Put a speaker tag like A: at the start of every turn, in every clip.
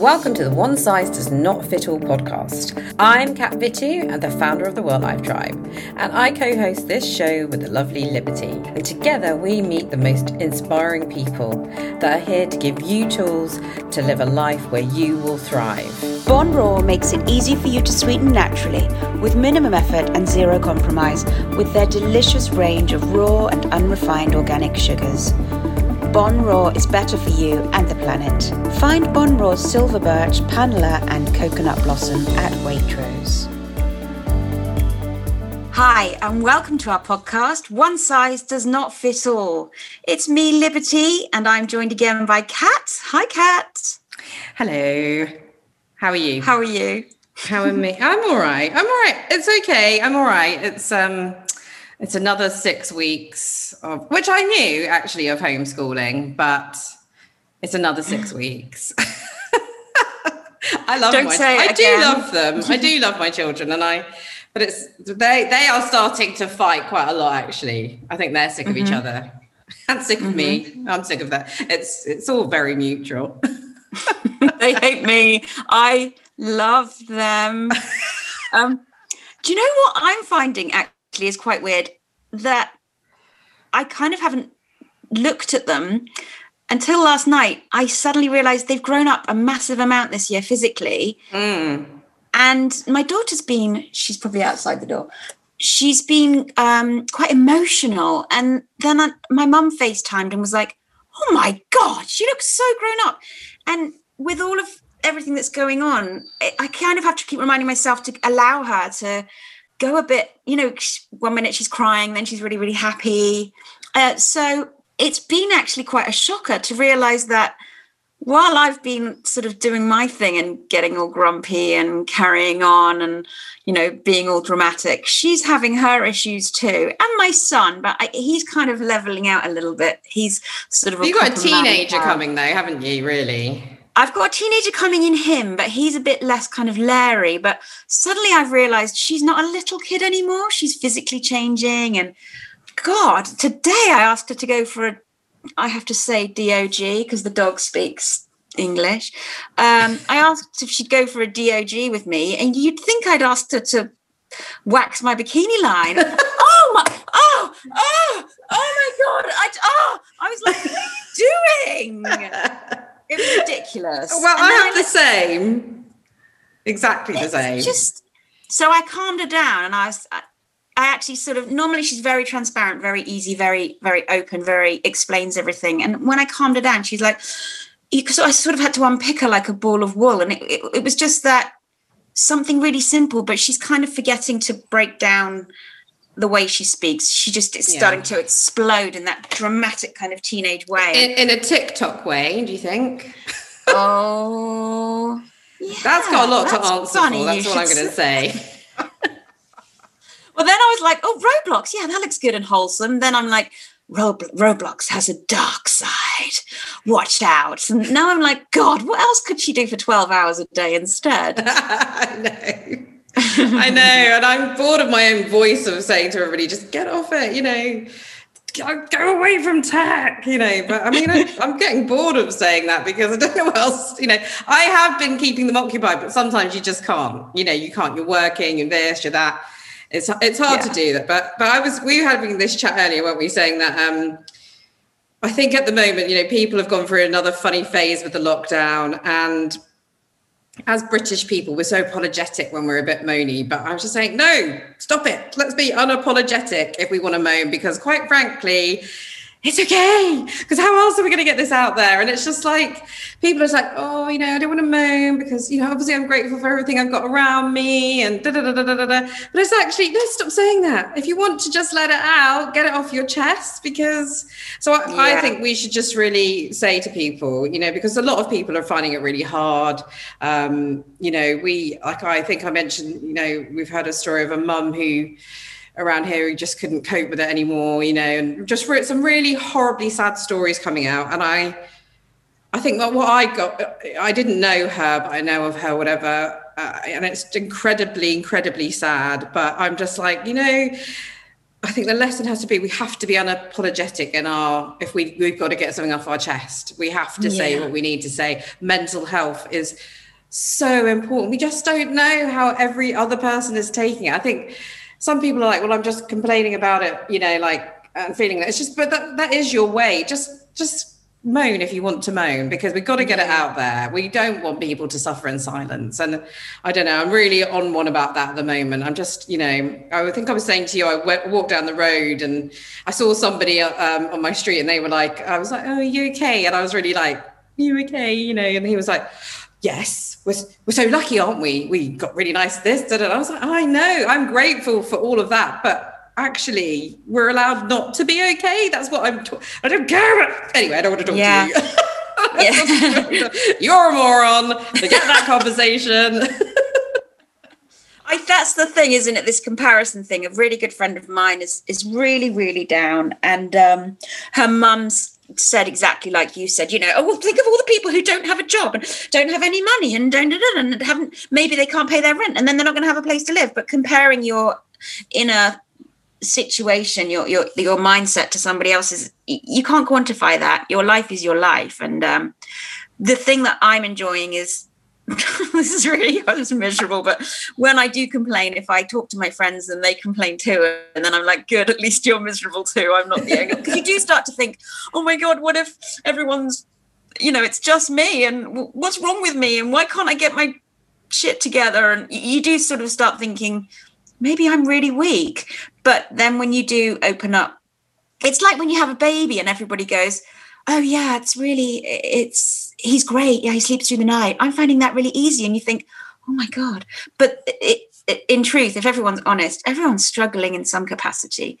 A: Welcome to the One Size Does Not Fit All podcast. I'm Kat Vitu and the founder of the Well Life Tribe, and I co host this show with the lovely Liberty. And together we meet the most inspiring people that are here to give you tools to live a life where you will thrive.
B: Bon Raw makes it easy for you to sweeten naturally with minimum effort and zero compromise with their delicious range of raw and unrefined organic sugars. Bon Raw is better for you and the planet. Find Bon Raw's silver birch, panela, and coconut blossom at Waitrose. Hi, and welcome to our podcast, One Size Does Not Fit All. It's me, Liberty, and I'm joined again by Kat. Hi, Kat.
A: Hello. How are you?
B: How are you?
A: How am I? I'm all right. I'm all right. It's okay. I'm all right. It's um it's another six weeks of which I knew actually of homeschooling, but it's another six weeks. I love
B: Don't
A: my I do love them. I do love my children and I but it's they they are starting to fight quite a lot actually. I think they're sick of
B: Mm-hmm.
A: each other. And sick of me. I'm sick of that. It's it's all very neutral.
B: they hate me. I love them. Um, do you know what I'm finding actually is quite weird? That I kind of haven't looked at them until last night. I suddenly realized they've grown up a massive amount this year physically.
A: Mm.
B: And my daughter's been, she's probably outside the door. She's been um, quite emotional. And then I, my mum FaceTimed and was like, oh my God, she looks so grown up. And with all of everything that's going on, I, I kind of have to keep reminding myself to allow her to go a bit, you know, one minute she's crying, then she's really, really happy. Uh, so it's been actually quite a shocker to realize that while I've been sort of doing my thing and getting all grumpy and carrying on and, you know, being all dramatic, she's having her issues too. And my son, but I, he's kind of leveling out a little bit. He's sort of.
A: You've got a teenager coming though, haven't you, really?
B: I've got a teenager coming in him, but he's a bit less kind of leery. But suddenly I've realized she's not a little kid anymore. She's physically changing. And God, today I asked her to go for a, I have to say DOG because the dog speaks English. Um, I asked if she'd go for a DOG with me, and you'd think I'd asked her to wax my bikini line. oh my, oh, oh, oh my God. I, oh, I was like, what are you doing? It was ridiculous.
A: Well,
B: And
A: I have the same. Exactly the same.
B: Just so I calmed her down, and I was. I, I actually sort of normally she's very transparent, very easy, very very open, very explains everything. And when I calmed her down, she's like, because I sort of had to unpick her like a ball of wool, and it, it, it was just that something really simple, but she's kind of forgetting to break down the way she speaks. She just is
A: Yeah.
B: starting to explode in that dramatic kind of teenage way.
A: in, in a TikTok way, do you think?
B: oh, yeah,
A: That's got a lot to answer
B: funny
A: for. That's what I'm going to say.
B: Well, then I was like, oh, Roblox. Yeah, that looks good and wholesome. Then I'm like, Robl- Roblox has a dark side. Watch out. And now I'm like, God, what else could she do for 12 hours a day instead?
A: I know. I know. And I'm bored of my own voice of saying to everybody, just get off it, you know. Go away from tech, you know. But I mean, I, I'm getting bored of saying that because I don't know what else, you know. I have been keeping them occupied, but sometimes you just can't. You know, you can't. You're working, you're this, you're that. It's it's hard to do that. But but I was we were having this chat earlier, weren't we? Saying that um I think at the moment, you know, people have gone through another funny phase with the lockdown and as British people, we're so apologetic when we're a bit moany, but I was just saying, no, stop it. Let's be unapologetic if we want to moan, because quite frankly, it's okay. Because how else are we going to get this out there? And it's just like people are just like, oh, you know, I don't want to moan because, you know, obviously I'm grateful for everything I've got around me and da da da da da da. But it's actually, no, stop saying that. If you want to just let it out, get it off your chest because, so I, I think we should just really say to people, you know, because a lot of people are finding it really hard. Um, you know, we, like I think I mentioned, you know, we've had a story of a mum who, around here who just couldn't cope with it anymore, you know, and just re- some really horribly sad stories coming out. And I, I think that what I got, I didn't know her, but I know of her, whatever. Uh, and it's incredibly, incredibly sad. But I'm just like, you know, I think the lesson has to be we have to be unapologetic in our if we we've got to get something off our chest. We have to say what we need to say. Mental health is so important. We just don't know how every other person is taking it. I think some people are like, well, I'm just complaining about it, you know, like and feeling that it's just but that, that is your way. Just just moan if you want to moan because we've got to get it out there. We don't want people to suffer in silence. And I don't know, I'm really on one about that at the moment. I'm just, you know, I think I was saying to you, I went, walked down the road and I saw somebody um, on my street and they were like, I was like, oh, are you okay? And I was really like, you okay? You know, and he was like, yes, we're, we're so lucky, aren't we? We got really nice this. Da, da, da. I was like, I know, I'm grateful for all of that. But actually, we're allowed not to be okay. That's what I'm, I don't care. About. Anyway, I don't want to talk
B: Yeah.
A: to you.
B: Yeah.
A: You're a moron. Forget that conversation.
B: I, that's the thing, isn't it? This comparison thing. A really good friend of mine is is really, really down, and um, her mum's said exactly like you said. You know, oh well, think of all the people who don't have a job and don't have any money and don't and haven't maybe they can't pay their rent and then they're not going to have a place to live. But comparing your inner situation, your your your mindset to somebody else's, you can't quantify that. Your life is your life, and um, the thing that I'm enjoying is this is really I was miserable, but when I do complain, if I talk to my friends and they complain too, and then I'm like, good, at least you're miserable too. I'm not the only because you do start to think, oh my god, what if everyone's, you know, it's just me, and what's wrong with me, and why can't I get my shit together? And you do sort of start thinking, maybe I'm really weak. But then when you do open up, it's like when you have a baby and everybody goes, oh yeah, it's really, it's he's great. Yeah, he sleeps through the night. I'm finding that really easy. And you think, oh my God. But it, it, in truth, if everyone's honest, everyone's struggling in some capacity.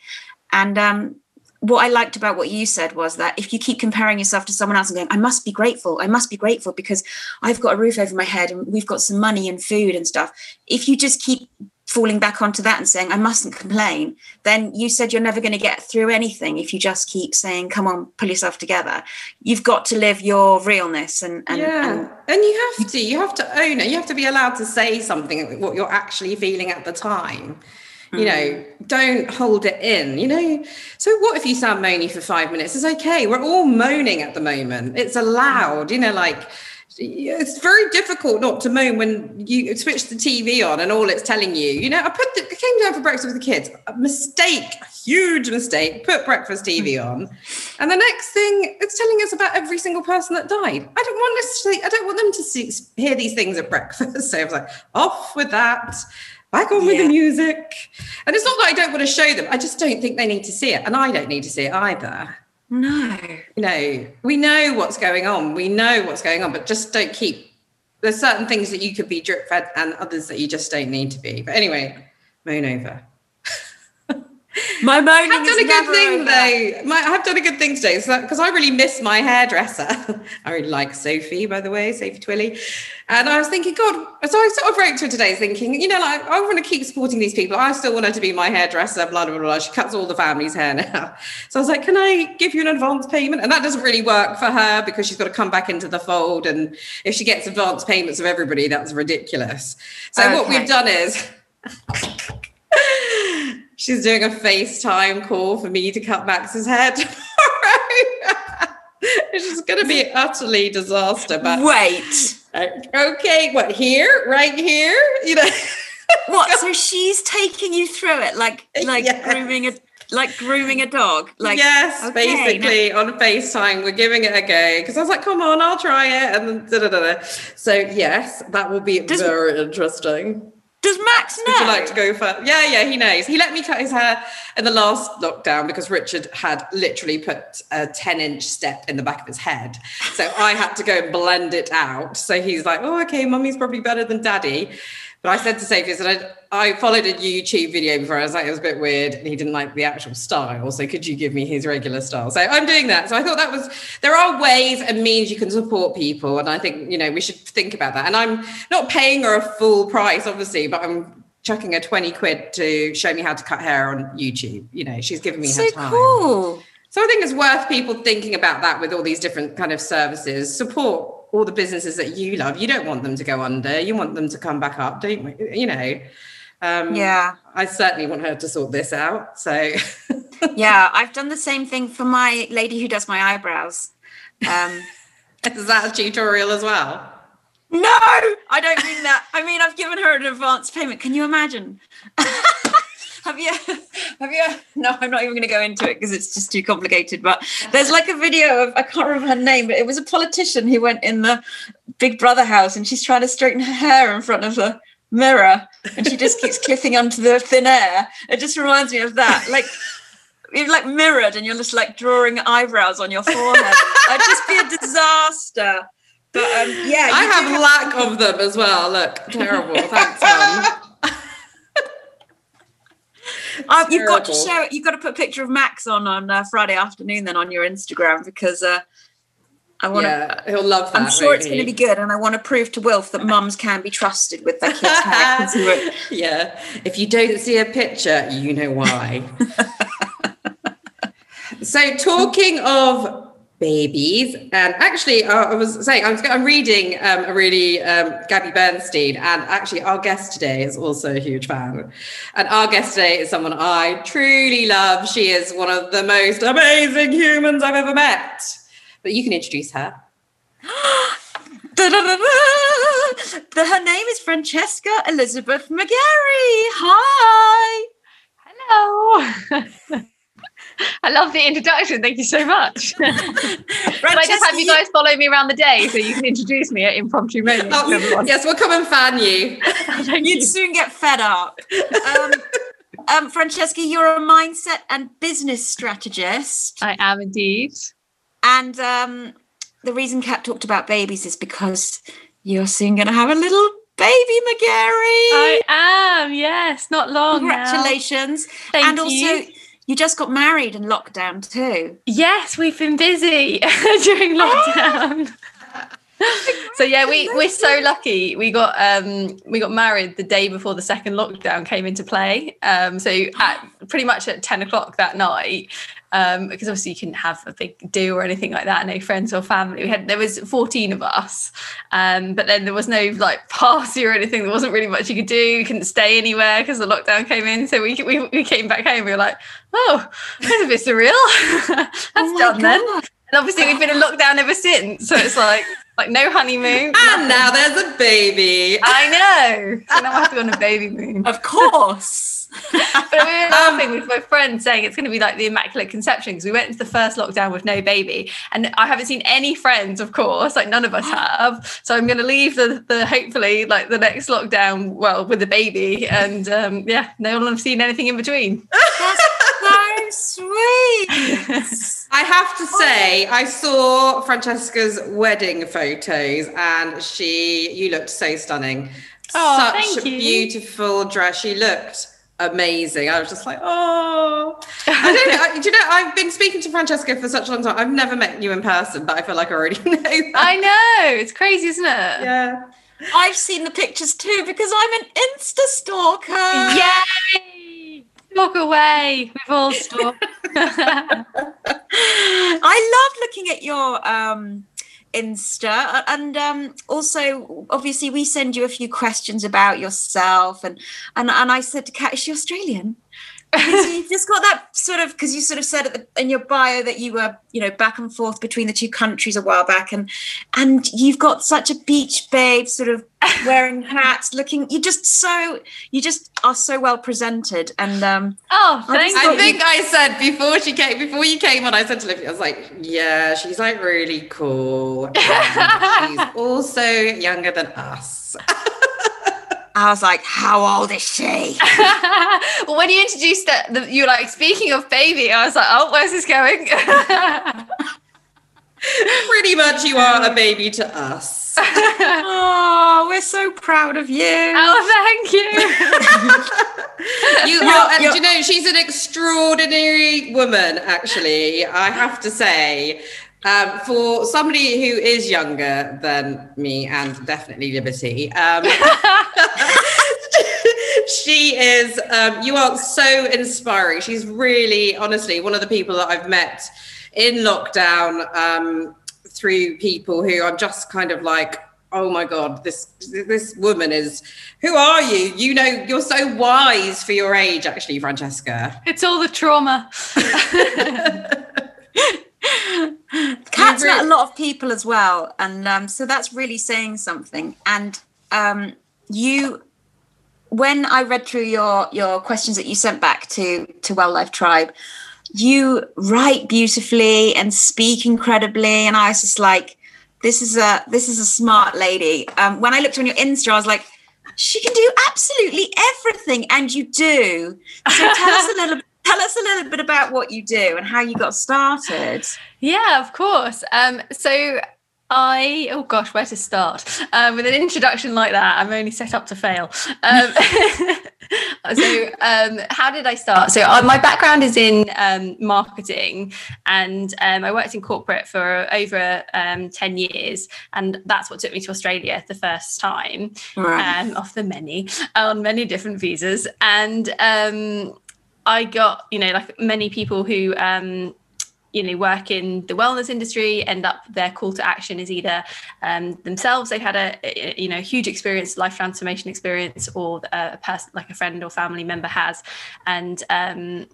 B: And um, what I liked about what you said was that if you keep comparing yourself to someone else and going, I must be grateful, I must be grateful because I've got a roof over my head and we've got some money and food and stuff. If you just keep falling back onto that and saying, I mustn't complain, then you said you're never going to get through anything if you just keep saying, come on, pull yourself together. You've got to live your realness and, and,
A: yeah,
B: and
A: and you have to. You have to own it. You have to be allowed to say something what you're actually feeling at the time. You know, mm. don't hold it in. You know, so what if you sound moany for five minutes? It's okay. We're all moaning at the moment. It's allowed. You know, like it's very difficult not to moan when you switch the TV on and all it's telling you. You know, I put the, I came down for breakfast with the kids. A mistake, a huge mistake. Put breakfast TV on, and the next thing it's telling us about every single person that died. I don't want necessarily. I don't want them to see, hear these things at breakfast. So I was like, off with that. Back on with the music. And it's not that I don't want to show them. I just don't think they need to see it, and I don't need to see it either
B: no.
A: No. we know what's going on. We know what's going on, but just don't keep. There's certain things that you could be drip fed, and others that you just don't need to be. But anyway, moan over.
B: My moaning
A: I've
B: is
A: done a good thing
B: over.
A: though. My, I've done a good thing today, so because I really miss my hairdresser. I really like Sophie, by the way, Sophie Twilly. And I was thinking, God, so I sort of wrote to her today, thinking, you know, like I want to keep supporting these people. I still want her to be my hairdresser. Blah blah blah. blah. She cuts all the family's hair now. So I was like, can I give you an advance payment? And that doesn't really work for her because she's got to come back into the fold. And if she gets advance payments of everybody, that's ridiculous. So what we've done is. She's doing a FaceTime call for me to cut Max's hair tomorrow. it's just going to be utterly disaster. But
B: Wait.
A: uh, okay, what here, right here, you know?
B: What? So she's taking you through it like like
A: Yes.
B: grooming a like grooming a dog. Like
A: yes,
B: okay,
A: basically on FaceTime, we're giving it a go because I was like, "Come on, I'll try it," and then da da da. da. So yes, that will be
B: Does-
A: very interesting.
B: Does Max know?
A: Would you like to go first? Yeah, yeah, he knows. He let me cut his hair in the last lockdown because Richard had literally put a 10 inch step in the back of his head. So I had to go and blend it out. So he's like, oh, okay, mummy's probably better than daddy. But I said to Sophie, I said, I, followed a YouTube video before. I was like, it was a bit weird. And he didn't like the actual style. So could you give me his regular style? So I'm doing that. So I thought that was, there are ways and means you can support people. And I think, you know, we should think about that. And I'm not paying her a full price, obviously, but I'm chucking her 20 quid to show me how to cut hair on YouTube. You know, she's giving me
B: so
A: her time.
B: cool.
A: So I think it's worth people thinking about that with all these different kind of services. Support all the businesses that you love. You don't want them to go under. You want them to come back up, don't you? You know. Um,
B: Yeah.
A: I certainly want her to sort this out. So
B: Yeah. I've done the same thing for my lady who does my eyebrows. Um,
A: is that a tutorial as well?
B: no, I don't mean that. I mean, I've given her an advance payment. Can you imagine? have you? Have you? No, I'm not even going to go into it because it's just too complicated. But there's like a video of I can't remember her name, but it was a politician who went in the Big Brother house and she's trying to straighten her hair in front of the mirror and she just keeps clipping onto the thin air. It just reminds me of that. Like you're like mirrored and you're just like drawing eyebrows on your forehead. i'd just be a disaster. But um, yeah,
A: I
B: do
A: have lack of them as well. Look, terrible. Thanks, Mum.
B: You've got to show it. You've got to put a picture of Max on on uh, Friday afternoon, then on your Instagram because uh, I want to.
A: Yeah, he'll love that.
B: I'm sure
A: won't
B: it's going to be good, and I want to prove to Wilf that mums can be trusted with their kids'
A: yeah. If you don't see a picture, you know why. so, talking of babies, and actually, uh, I was saying, I was, I'm reading um, a really um, Gabby Bernstein, and actually, our guest today is also a huge fan. And our guest today is someone I truly love. She is one of the most amazing humans I've ever met. But you can introduce her.
B: Her name is Francesca Elizabeth McGarry. Hi.
C: Hello. I love the introduction. Thank you so much. Can I just have you guys follow me around the day so you can introduce me at impromptu moments?
A: Oh, yes, we'll come and fan you.
C: Thank
B: You'd
C: you.
B: soon get fed up. Um, um, Francesca, you're a mindset and business strategist.
C: I am indeed.
B: And um, the reason Kat talked about babies is because you're soon going to have a little baby, McGarry.
C: I am. Yes, not long now.
B: Congratulations.
C: Thank
B: and also,
C: you.
B: you just got married in lockdown too.
C: Yes, we've been busy during lockdown. so yeah, we we're so lucky. We got um we got married the day before the second lockdown came into play. Um so at pretty much at 10 o'clock that night. Um, because obviously you couldn't have a big do or anything like that, no friends or family. We had there was 14 of us, um, but then there was no like party or anything. There wasn't really much you could do. You couldn't stay anywhere because the lockdown came in. So we, we we came back home. We were like, oh, that's a bit surreal. that's
B: Oh
C: done then. And obviously we've been in lockdown ever since. So it's like like no honeymoon.
A: And
C: nothing.
A: now there's a baby.
C: I know. So now I have to go on a baby moon.
B: Of course.
C: But we were laughing with my friend saying it's going to be like the Immaculate Conception because we went into the first lockdown with no baby. And I haven't seen any friends, of course, like none of us have. So I'm going to leave the, the hopefully like the next lockdown, well, with a baby. And um, yeah, no one will have seen anything in between.
B: That's so sweet.
A: I have to say, I saw Francesca's wedding photos and she, you looked so stunning.
C: Oh,
A: Such
C: thank
A: a beautiful dress. She looked amazing. I was just like, oh. I don't know. I, do you know, I've been speaking to Francesca for such a long time. I've never met you in person, but I feel like I already know that.
C: I know. It's crazy, isn't it?
A: yeah.
B: I've seen the pictures too because I'm an Insta stalker.
C: Yay! Walk away. We've all stopped.
B: I love looking at your um, Insta, and um, also obviously we send you a few questions about yourself, and and and I said to Kat, is she Australian? Because you've just got that sort of because you sort of said the, in your bio that you were you know back and forth between the two countries a while back, and and you've got such a beach babe, sort of wearing hats, looking. you're just so you just are so well presented, and um,
C: oh,
B: I
C: thank
B: just
C: you.
A: I think I said before she came, before you came on, I said to Livy, I was like, yeah, she's like really cool. She's also younger than us.
B: I was like, how old is she?
C: well, when you introduced it, the, you were like, speaking of baby, I was like, oh, where's this going?
A: Pretty much, you are a baby to us.
B: oh, we're so proud of you.
C: oh, thank you.
A: You
B: You're-
A: are, and you know, she's an extraordinary woman, actually, I have to say. Um, for somebody who is younger than me and definitely Liberty, um, she is, um, you are so inspiring. She's really, honestly, one of the people that I've met in lockdown um, through people who I'm just kind of like, oh my god, this this woman is. Who are you? You know, you're so wise for your age, actually, Francesca.
C: It's all the trauma.
B: Kat's met a lot of people as well, and um, so that's really saying something. And um, you, when I read through your your questions that you sent back to to Well Life Tribe, you write beautifully and speak incredibly, and I was just like, this is a this is a smart lady. Um, when I looked on your Insta, I was like, she can do absolutely everything, and you do. So tell us a little tell us a little bit about what you do and how you got started.
C: Yeah, of course. Um, so I oh gosh, where to start? Um, with an introduction like that, I'm only set up to fail. Um, so, um, how did I start? So, uh, my background is in um, marketing, and um, I worked in corporate for over um, ten years, and that's what took me to Australia the first time, right. of the many on many different visas, and I got you know like many people who um, you know work in the wellness industry end up their call to action is either um, themselves. They've had a, you know huge experience life transformation experience or a person like a friend or family member has. And um,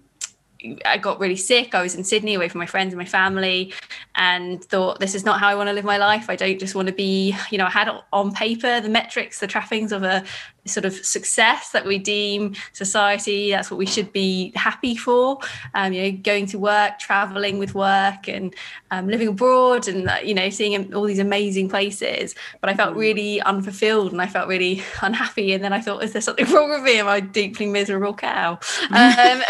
C: I got really sick. I was in Sydney away from my friends and my family and thought this is not how I want to live my life. I don't just want to be, you know, I had on paper the metrics, the trappings of a sort of success that we deem society that's what we should be happy for. Um, you know going to work traveling with work and um, living abroad and uh, you know seeing all these amazing places. But i felt mm. really unfulfilled and i felt really unhappy. And then i thought is there something wrong with me? Am i deeply miserable cow? Um,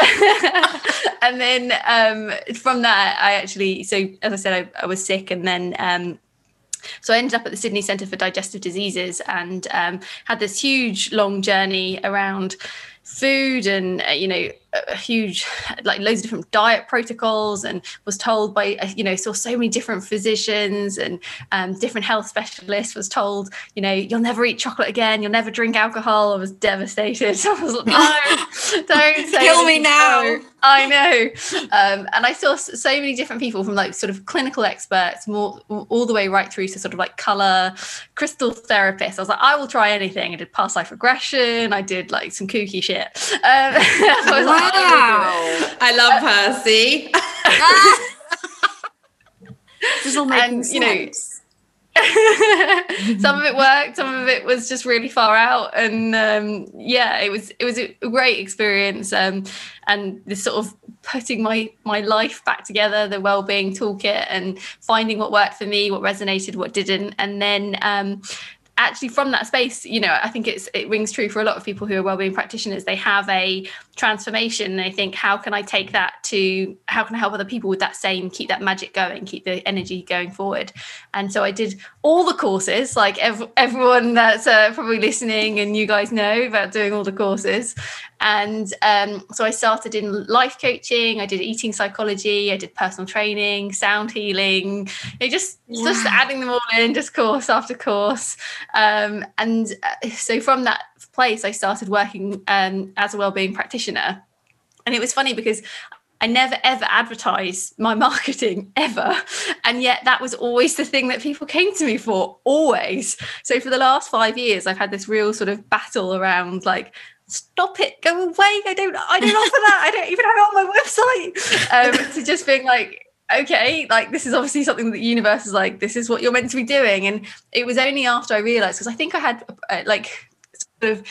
C: and then um, from that i actually so as i said i, I was sick and then um, so I ended up at the Sydney Centre for Digestive Diseases and um, had this huge long journey around food and uh, you know a huge like loads of different diet protocols and was told by uh, you know saw so many different physicians and um, different health specialists was told you know you'll never eat chocolate again. You'll never drink alcohol. I was devastated. I was like no don't say
B: kill me now.
C: I know. Um, and i saw so many different people from like sort of clinical experts more all the way right through to sort of like color crystal therapists. I was like i will try anything. I did past life regression. I did like some kooky shit. Um,
A: Wow. I love her. See?
B: this will make and, sense. You know,
C: some of it worked some of it was just really far out and um, yeah it was it was a great experience um, and this sort of putting my my life back together the well-being toolkit and finding what worked for me what resonated what didn't and then um, actually from that space you know i think it's it rings true for a lot of people who are wellbeing practitioners. They have a transformation. They think how can i take that to how can i help other people with that same keep that magic going keep the energy going forward? And so i did all the courses like ev- everyone that's uh, probably listening and you guys know about doing all the courses and um, so I started in life coaching, I did eating psychology, I did personal training, sound healing, you know, just, just adding them all in, just course after course. Um, and uh, so from that place, I started working um, as a wellbeing practitioner. And it was funny because I never ever advertised my marketing ever. And yet that was always the thing that people came to me for, always. So for the last five years, I've had this real sort of battle around like, stop it, go away. I don't, I don't offer that. I don't even have it on my website. Um, to just being like, okay, like this is obviously something that the universe is like, this is what you're meant to be doing. And it was only after I realized, because I think I had uh, like sort of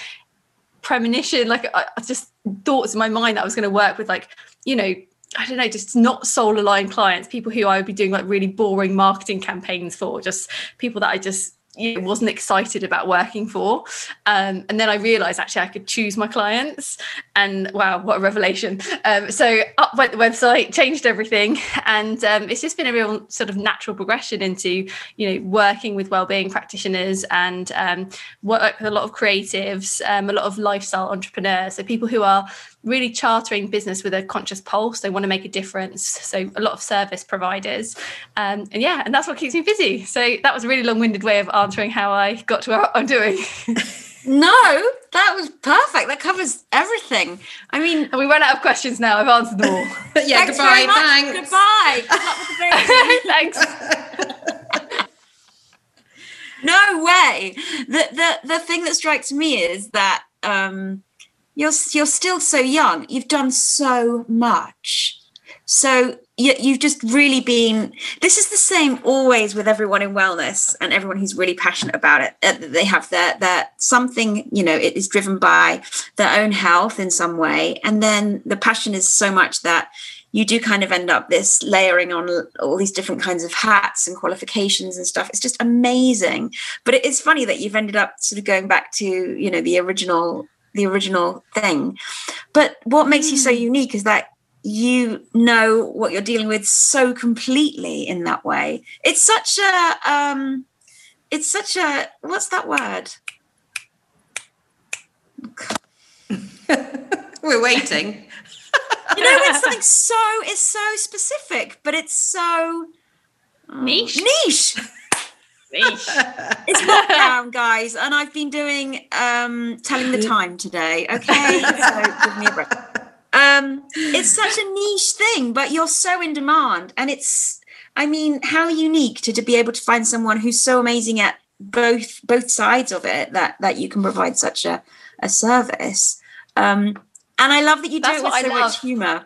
C: premonition, like I, I just thoughts in my mind that I was going to work with like, you know, I don't know, just not soul aligned clients, people who I would be doing like really boring marketing campaigns for, just people that I just you know, wasn't excited about working for. Um, and then I realized actually I could choose my clients. And wow, what a revelation. Um, so up went the website, changed everything. And um, it's just been a real sort of natural progression into, you know, working with wellbeing practitioners and um, work with a lot of creatives, um, a lot of lifestyle entrepreneurs. So people who are really chartering business with a conscious pulse. They want to make a difference. So a lot of service providers. Um, and yeah, and that's what keeps me busy. So that was a really long-winded way of answering how I got to what I'm doing.
B: no, that was perfect. That covers everything. I mean,
C: and we run out of questions now. I've answered them all.
A: But yeah, thanks goodbye. Thanks.
B: Goodbye.
C: Thanks.
B: no way. The the the thing that strikes me is that um, you're you're still so young. You've done so much. So you, you've just really been. This is the same always with everyone in wellness and everyone who's really passionate about it. Uh, they have their their something. You know, it is driven by their own health in some way, and then the passion is so much that you do kind of end up this layering on all these different kinds of hats and qualifications and stuff. It's just amazing. But it is funny that you've ended up sort of going back to, you know, the original the original thing. But what makes you so hmm. unique is that you know what you're dealing with so completely in that way. It's such a um it's such a what's that word?
A: We're waiting
B: you know, it's something so it's so specific, but it's so
C: niche.
B: Niche. Niche. it's lockdown, guys, and I've been doing um telling the time today. Okay, so give me a break. Um, it's such a niche thing, but you're so in demand, and it's. I mean, how unique to, to be able to find someone who's so amazing at both both sides of it that that you can provide such a a service. Um, and I love that you do That's it with so much humor.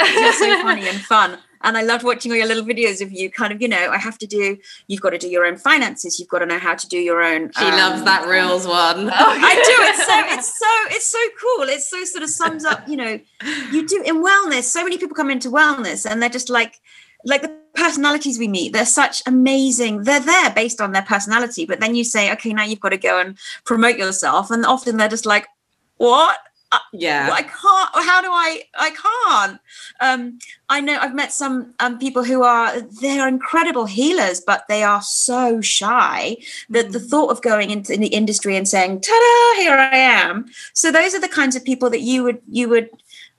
B: It's so funny and fun. And I loved watching all your little videos of you kind of, you know, I have to do, you've got to do your own finances. You've got to know how to do your own.
A: She um, loves that reels one.
B: I do. It's so, it's so, it's so cool. It's so sort of sums up, you know, you do in wellness. So many people come into wellness and they're just like, like the personalities we meet, they're such amazing, they're there based on their personality. But then you say, okay, now you've got to go and promote yourself. And often they're just like, what?
A: Yeah
B: i can't how do i i can't um i know i've met some um people who are they're incredible healers but they are so shy that mm. the thought of going into in the industry and saying ta-da here i am so those are the kinds of people that you would you would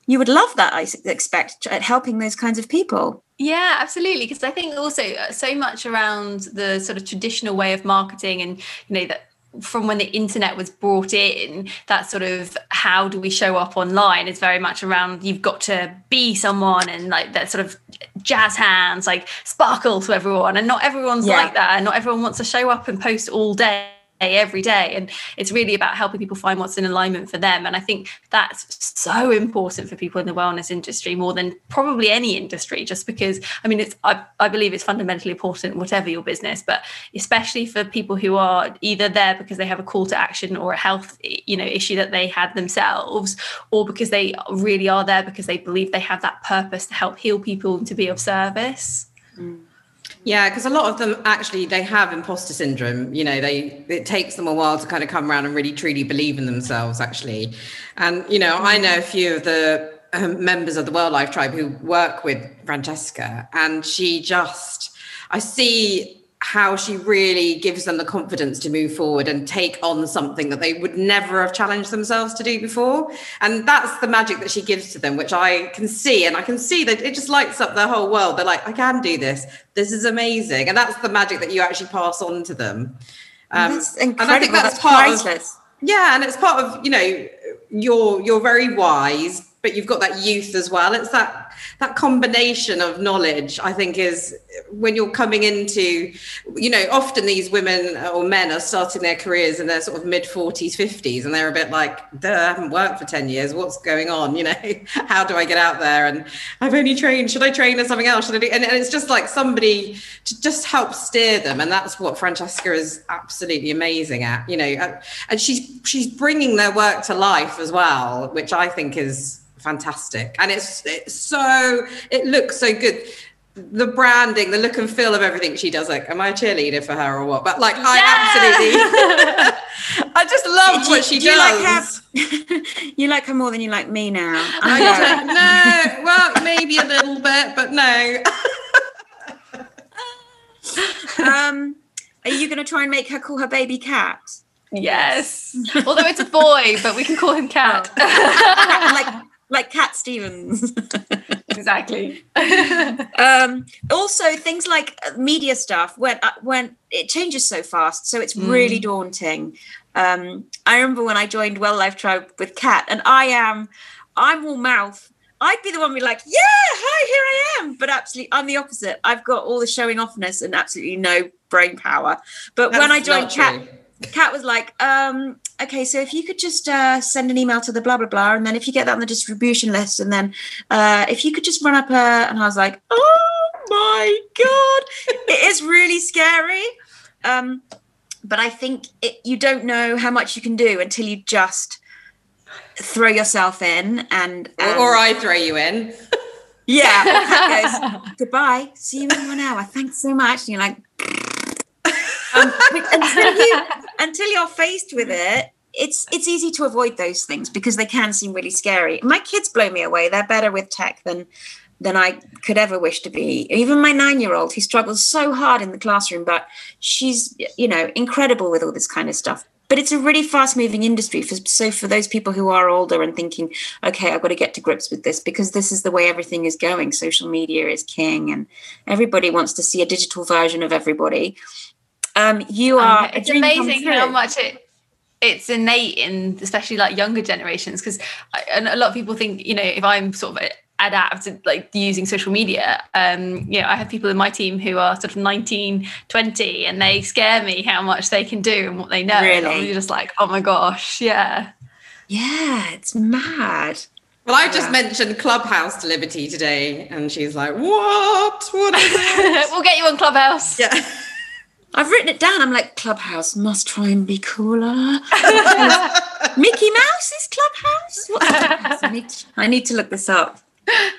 B: you would love that i expect at helping those kinds of people
C: yeah, absolutely. Because I think also uh, so much around the sort of traditional way of marketing and, you know, that from when the internet was brought in, that sort of how do we show up online is very much around you've got to be someone and like that sort of jazz hands, like sparkle to everyone. And not everyone's yeah. like that. And not everyone wants to show up and post all day every day. And it's really about helping people find what's in alignment for them. And i think that's so important for people in the wellness industry more than probably any industry just because i mean it's i, I believe it's fundamentally important whatever your business but especially for people who are either there because they have a call to action or a health you know issue that they had themselves or because they really are there because they believe they have that purpose to help heal people and to be of service. Mm.
A: Yeah, because a lot of them actually they have imposter syndrome. You know, they it takes them a while to kind of come around and really truly believe in themselves. Actually, and you know, I know a few of the um, members of the Well Life Tribe who work with Francesca, and she just I see how she really gives them the confidence to move forward and take on something that they would never have challenged themselves to do before. And that's the magic that she gives to them, which I can see. And I can see that it just lights up their whole world. They're like, I can do this. This is amazing. And that's the magic that you actually pass on to them.
B: Um, that's incredible. And I think that's, that's part priceless.
A: of yeah, and it's part of, you know, you're you're very wise but you've got that youth as well it's that that combination of knowledge i think is when you're coming into you know often these women or men are starting their careers in their sort of mid 40s 50s and they're a bit like i haven't worked for 10 years. What's going on? You know how do i get out there? And i've only trained should i train as something else? Should i do and, and it's just like somebody to just help steer them. And that's what francesca is absolutely amazing at you know uh, and she's she's bringing their work to life as well which i think is fantastic. And it's, it's so it looks so good. The branding the look and feel of everything she does like am i a cheerleader for her or what? But like i absolutely i just love do, what she do does
B: you like, her, you like her more than you like me now?
A: I don't know. Well maybe a little bit but no.
B: Um are you going to try and make her call her baby cat?
C: Yes. Although it's a boy but we can call him cat.
B: Oh. like like Cat Stevens.
C: exactly.
B: um, also, things like media stuff when uh, when it changes so fast, so it's mm. really daunting. Um, I remember when I joined Well Life Tribe with Kat, and I am I'm all mouth I'd be the one be like, yeah, hi, here I am. But absolutely, I'm the opposite. I've got all the showing offness and absolutely no brain power. But when I joined Kat,
A: true.
B: Kat was like, um, okay, so if you could just uh, send an email to the blah blah blah, and then if you get that on the distribution list, and then uh, if you could just run up a, and I was like, oh my god, it is really scary. Um, but I think it, you don't know how much you can do until you just throw yourself in and,
A: Or,
B: and
A: or I throw you in.
B: yeah, goes, goodbye, see you in one hour, thanks so much, and you're like. um, until, you, until you're faced with mm-hmm. it, it's it's easy to avoid those things because they can seem really scary. My kids blow me away. They're better with tech than than I could ever wish to be. Even my nine year old, who struggles so hard in the classroom, but she's you know incredible with all this kind of stuff. But it's a really fast moving industry. For, so for those people who are older and thinking, okay, I've got to get to grips with this because this is the way everything is going. Social media is king, and everybody wants to see a digital version of everybody. Um, you are. a
C: it's amazing how much it it's innate in especially like younger generations because and a lot of people think you know if i'm sort of adapt to like using social media um you know i have people in my team who are sort of 19 20 and they scare me how much they can do and what they know and
B: Really?
C: i'm just like oh my gosh yeah
B: Yeah, it's mad.
A: Well, I just
B: Yeah.
A: mentioned Clubhouse to Liberty today, and she's like, "What? What is it?"
C: we'll get you on clubhouse
A: yeah.
B: I've written it down. I'm like, Clubhouse must try and be cooler. Mickey Mouse is Clubhouse. I need, to, I need to look this up.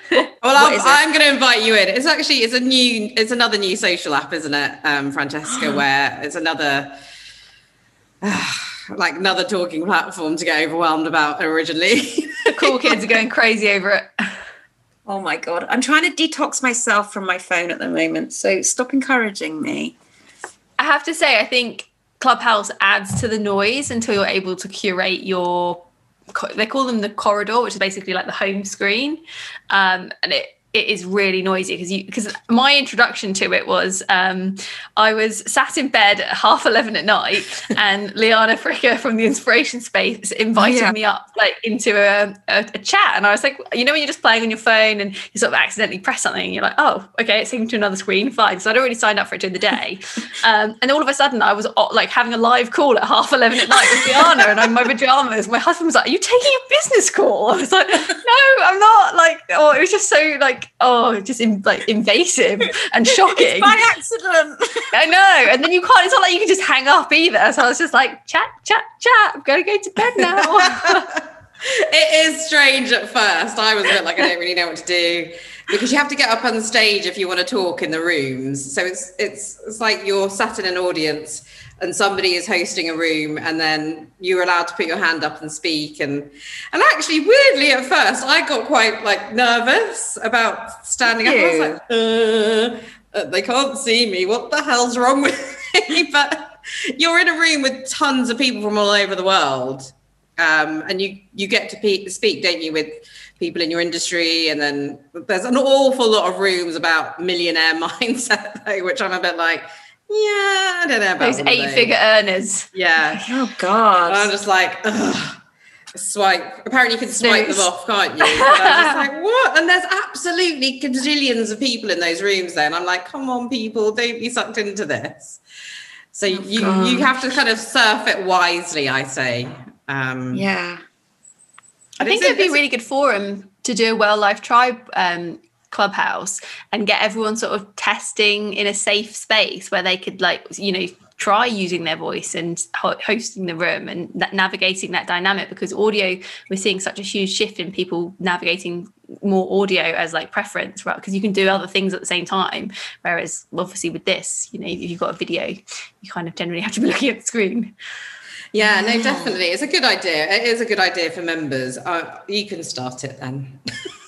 A: Well, I'm. I'm going to invite you in. It's actually it's a new it's another new social app, isn't it, um, Francesca? where it's another like another talking platform to get overwhelmed about originally.
C: the cool kids are going crazy over it
B: Oh my God. I'm trying to detox myself from my phone at the moment. So stop encouraging me.
C: I have to say, I think Clubhouse adds to the noise until you're able to curate your. They call them the corridor, which is basically like the home screen, um, and it it is really noisy because you because my introduction to it was um, I was sat in bed at half eleven at night, and Liana Fricker from the Inspiration Space invited
B: Yeah.
C: me up like into a, a, a chat, and I was like, you know, when you're just playing on your phone and you sort of accidentally press something, and you're like, oh, okay, it's taken to another screen, fine. So I'd already signed up for it during the day, um, and all of a sudden I was uh, like having a live call at half eleven at night with Liana, and I'm in my pajamas. My husband was like, "Are you taking a business call?" I was like, "No, I'm not." Like, oh, it was just so like, oh, just in, like invasive and shocking.
B: By accident.
C: I know. And then you can't, it's not like you can just hang up either. So I was just like, chat, chat, chat. I'm to go to bed now.
A: it is strange at first. I was a bit like, I don't really know what to do because you have to get up on stage if you want to talk in the rooms. So it's it's it's like you're sat in an audience and somebody is hosting a room, and then you're allowed to put your hand up and speak. And and actually, weirdly, at first, I got quite like nervous about standing up. I was like, uh, uh, they can't see me. What the hell's wrong with me? But you're in a room with tons of people from all over the world um, and you you get to pe- speak, don't you, with people in your industry, and then there's an awful lot of rooms about millionaire mindset, though, which I'm a bit like, yeah, I don't know about
C: Those eight figure earners.
A: Yeah,
B: Oh
A: And
B: God.
A: I'm just like, ugh. Swipe. Apparently, you can swipe
C: Snooze.
A: them off, can't you? And I'm just like, what? And there's absolutely gazillions of people in those rooms. Then I'm like, come on, people, don't be sucked into this. So you you
B: God.
A: have to kind of surf it wisely, I say. Um,
B: yeah.
C: I think it'd be a really good forum to do a Well Life Tribe um, clubhouse and get everyone sort of testing in a safe space where they could, like, you know, try using their voice and hosting the room and na- navigating that dynamic because audio we're seeing such a huge shift in people navigating more audio as like preference right because you can do other things at the same time whereas obviously with this you know if you've got a video you kind of generally have to be looking at the screen
A: Yeah, no, definitely. It's a good idea. It is a good idea for members. Uh, you can start it then.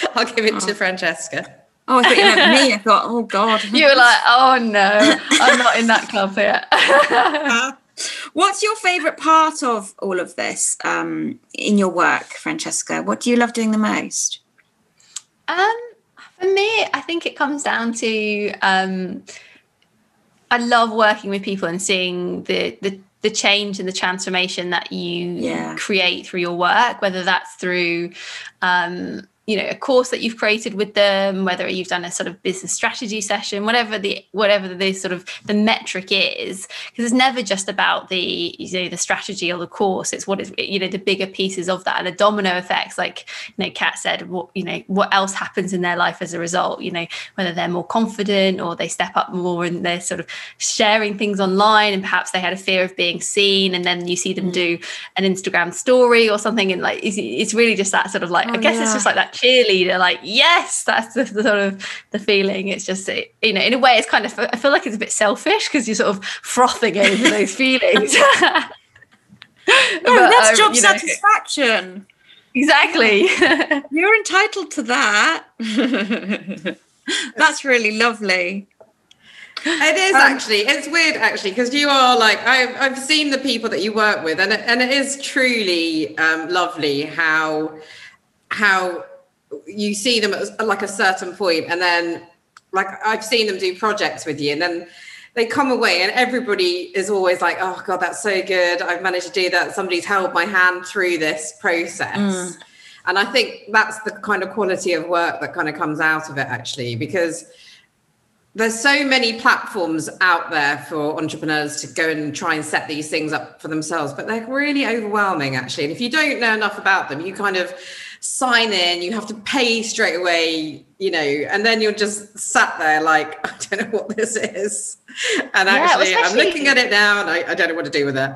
A: I'll give it to Francesca.
B: Oh, I thought you meant me. I thought, oh God.
C: you were like oh no i'm not in that club yet
B: What's your favourite part of all of this um, in your work, Francesca? What do you love doing the most?
C: Um, for me, I think it comes down to um, I love working with people and seeing the the the change and the transformation that you
B: Yeah.
C: create through your work, whether that's through um, you know a course that you've created with them whether you've done a sort of business strategy session whatever the whatever the sort of the metric is because it's never just about the you know the strategy or the course. It's what is you know the bigger pieces of that and the domino effects like you know kat said what you know what else happens in their life as a result you know whether they're more confident or they step up more and they're sort of sharing things online and perhaps they had a fear of being seen and then you see them mm. do an instagram story or something and like it's, it's really just that sort of like i
B: Oh,
C: guess it's just like that cheerleader like yes that's the, the sort of the feeling it's just you know in a way it's kind of i feel like it's a bit selfish because you're sort of frothing over those feelings
B: No,
C: But,
B: that's
C: um,
B: job
C: you know,
B: satisfaction.
C: exactly
B: You're entitled to that. that's really lovely.
A: It is
B: Um,
A: actually. It's weird actually because you are like I've I've seen the people that you work with, and it, and it is truly um, lovely how how you see them at like a certain point, and then like I've seen them do projects with you, and then they come away, and everybody is always like, "Oh God, that's so good! I've managed to do that. Somebody's held my hand through this process."
B: Mm.
A: And I think that's the kind of quality of work that kind of comes out of it, actually, because there's so many platforms out there for entrepreneurs to go and try and set these things up for themselves, but they're really overwhelming actually. And if you don't know enough about them, you kind of sign in, you have to pay straight away, you know, and then you're just sat there like, I don't know what this is. And
C: Yeah,
A: actually, I'm looking at it now and I, I don't know what to do with it.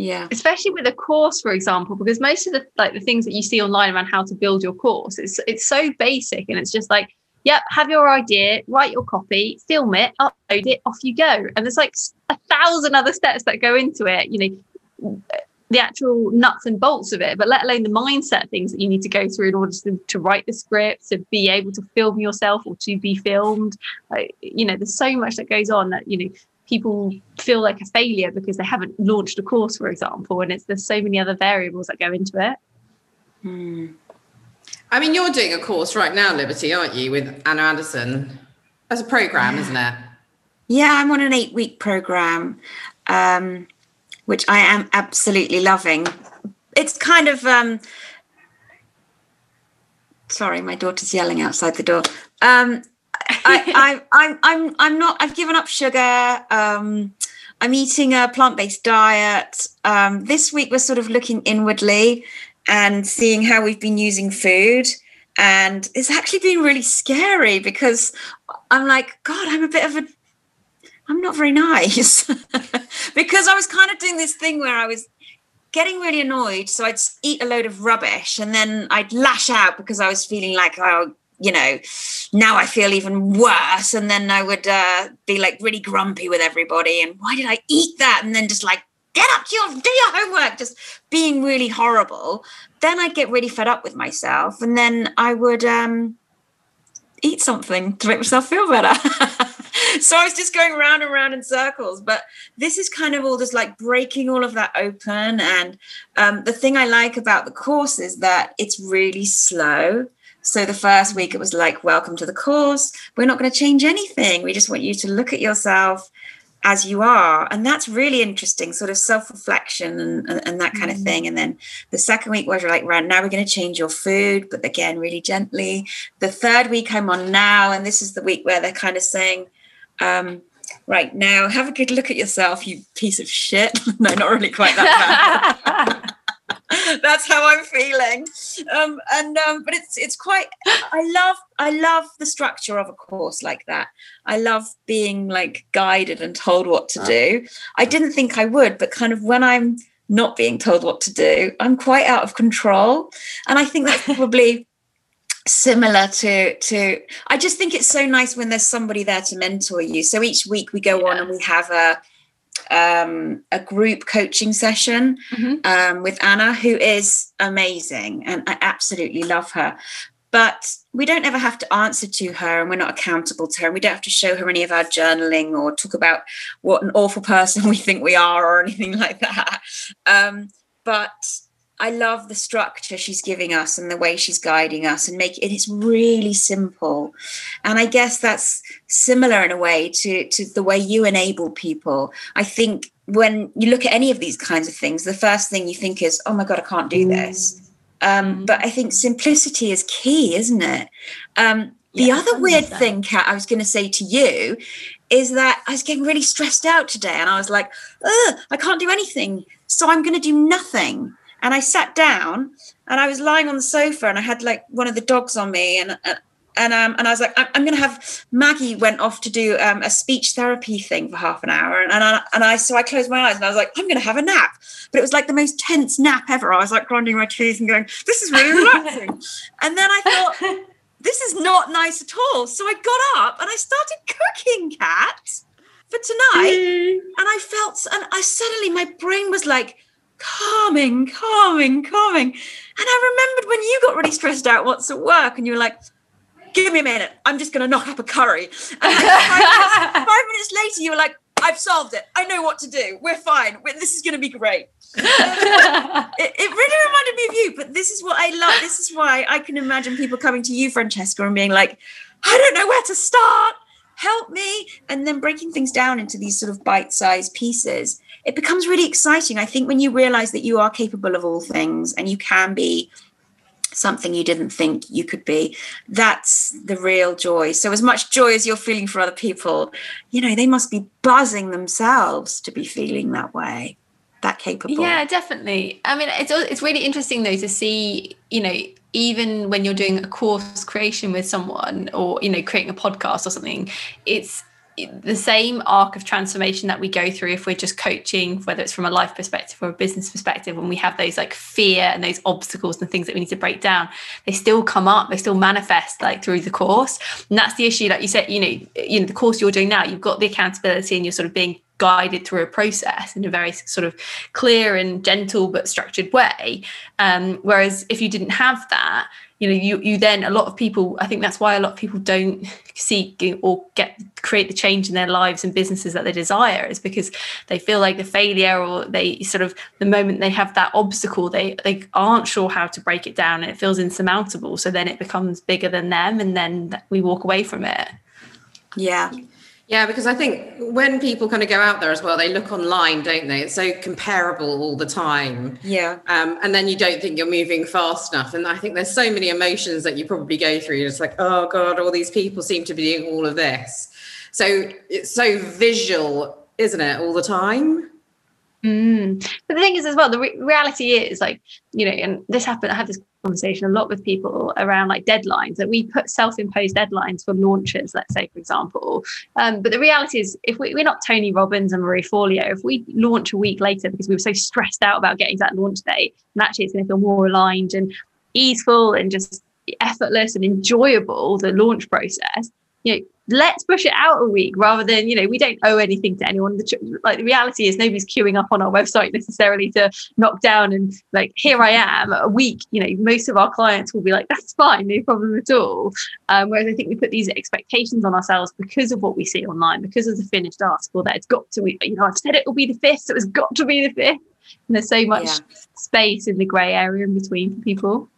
B: Yeah.
C: especially with a course for example because most of the like the things that you see online around how to build your course it's it's so basic and it's just like yep have your idea write your copy film it upload it off you go and there's like a thousand other steps that go into it you know the actual nuts and bolts of it but let alone the mindset things that you need to go through in order to, to write the script to be able to film yourself or to be filmed like, you know there's so much that goes on that you know people feel like a failure because they haven't launched a course, for example, and it's there's so many other variables that go into it.
B: Hmm.
A: I mean, you're doing a course right now, Liberty, aren't you, with Anna Anderson? As a program, isn't it?
B: Yeah, I'm on an eight week program, um, which I am absolutely loving. It's kind of um, sorry, my daughter's yelling outside the door. Um, I, I, I'm, I'm, I'm not. I've given up sugar. Um, I'm eating a plant-based diet. Um, this week we're sort of looking inwardly and seeing how we've been using food, and it's actually been really scary because I'm like, God, I'm a bit of a I'm not very nice because I was kind of doing this thing where I was getting really annoyed. So I'd eat a load of rubbish and then I'd lash out because I was feeling like, oh, you know, now I feel even worse. And then I would uh, be like really grumpy with everybody. And why did I eat that? And then just like, get up to your, do your homework, just being really horrible. Then I'd get really fed up with myself. And then I would, um, eat something to make myself feel better. so I was just going round and round in circles. But this is kind of all just like breaking all of that open. And um, the thing I like about the course is that it's really slow. So the first week it was like, welcome to the course. We're not going to change anything. We just want you to look at yourself as you are. And that's really interesting, sort of self reflection and, and, and that kind of thing. And then the second week was like, right, now we're going to change your food, but again, really gently. The third week I'm on now, and this is the week where they're kind of saying, um, right now, have a good look at yourself, you piece of shit. no, not really quite that bad. that's how i'm feeling. Um and um but it's it's quite i love i love the structure of a course like that. I love being like guided and told what to do. I didn't think i would but kind of when i'm not being told what to do i'm quite out of control. And i think that's probably similar to to i just think it's so nice when there's somebody there to mentor you so each week we go on and we have a um, a group coaching session
C: Mhm.
B: um, with Anna, who is amazing, and I absolutely love her. But we don't ever have to answer to her, and we're not accountable to her. And we don't have to show her any of our journaling or talk about what an awful person we think we are or anything like that. Um, but I love the structure she's giving us and the way she's guiding us and make it it's really simple. And I guess that's similar in a way to to the way you enable people. I think when you look at any of these kinds of things, the first thing you think is, "Oh my god, I can't do this." Um,
C: Mm.
B: but I think simplicity is key, isn't it? Um, the
C: Yeah,
B: other weird
C: 100%.
B: thing, Kat, I was going to say to you is that I was getting really stressed out today, and I was like, I can't do anything, so I'm going to do nothing. And I sat down, and I was lying on the sofa, and I had like one of the dogs on me, and and um, and I was like, I'm, I'm going to have Maggie went off to do um, a speech therapy thing for half an hour, and and I, and I so I closed my eyes, and I was like, I'm going to have a nap, but it was like the most tense nap ever. I was like grinding my teeth and going, this is really relaxing, and then I thought this is not nice at all. So I got up and I started cooking, Kat, for tonight. And I felt, and I suddenly, my brain was like, calming, calming, calming. And I remembered when you got really stressed out what's at work and you were like, give me a minute, I'm just going to knock up a curry. And five, minutes, five minutes later, you were like, I've solved it. I know what to do. We're fine. we this is going to be great. it, it really reminded me of you but this is what i love this is why i can imagine people coming to you francesca and being like i don't know where to start help me and then breaking things down into these sort of bite-sized pieces it becomes really exciting. I think when you realize that you are capable of all things and you can be something you didn't think you could be that's the real joy. So as much joy as you're feeling for other people you know they must be buzzing themselves to be feeling that way that capable.
C: Yeah, definitely. I mean, it's it's really interesting though to see, you know, even when you're doing a course creation with someone or you know creating a podcast or something, it's the same arc of transformation that we go through if we're just coaching whether it's from a life perspective or a business perspective when we have those like fear and those obstacles and things that we need to break down they still come up they still manifest like through the course. And that's the issue like you said you know you know the course you're doing now you've got the accountability and you're sort of being guided through a process in a very sort of clear and gentle but structured way. Um, whereas if you didn't have that you know you you then a lot of people i think that's why a lot of people don't seek or get create the change in their lives and businesses that they desire is because they feel like the failure or they sort of the moment they have that obstacle they they aren't sure how to break it down. And it feels insurmountable. So then it becomes bigger than them and then we walk away from it.
B: Yeah
A: Yeah, because I think when people kind of go out there as well, they look online, don't they? It's so comparable all the time.
B: yeah
A: Um, and then you don't think you're moving fast enough. And I think there's so many emotions that you probably go through. It's like, oh God, all these people seem to be doing all of this. So it's so visual, isn't it, all the time?
C: Mm. But the thing is, as well, the re- reality is like, you know, and this happened, I had this conversation a lot with people around like deadlines that we put self imposed deadlines for launches, let's say, for example. Um, but the reality is, if we, we're not Tony Robbins and Marie Forleo, if we launch a week later because we were so stressed out about getting that launch date, and actually it's going to feel more aligned and easeful and just effortless and enjoyable, the launch process, you know, let's push it out a week rather than you know we don't owe anything to anyone. The like the reality is nobody's queuing up on our website necessarily to knock down and like here i am a week you know most of our clients will be like that's fine no problem at all. Um, whereas i think we put these expectations on ourselves because of what we see online because of the finished article that it's got to be you know i've said it will be the fifth so it's got to be the fifth. And there's so much
B: Yeah.
C: space in the grey area in between for people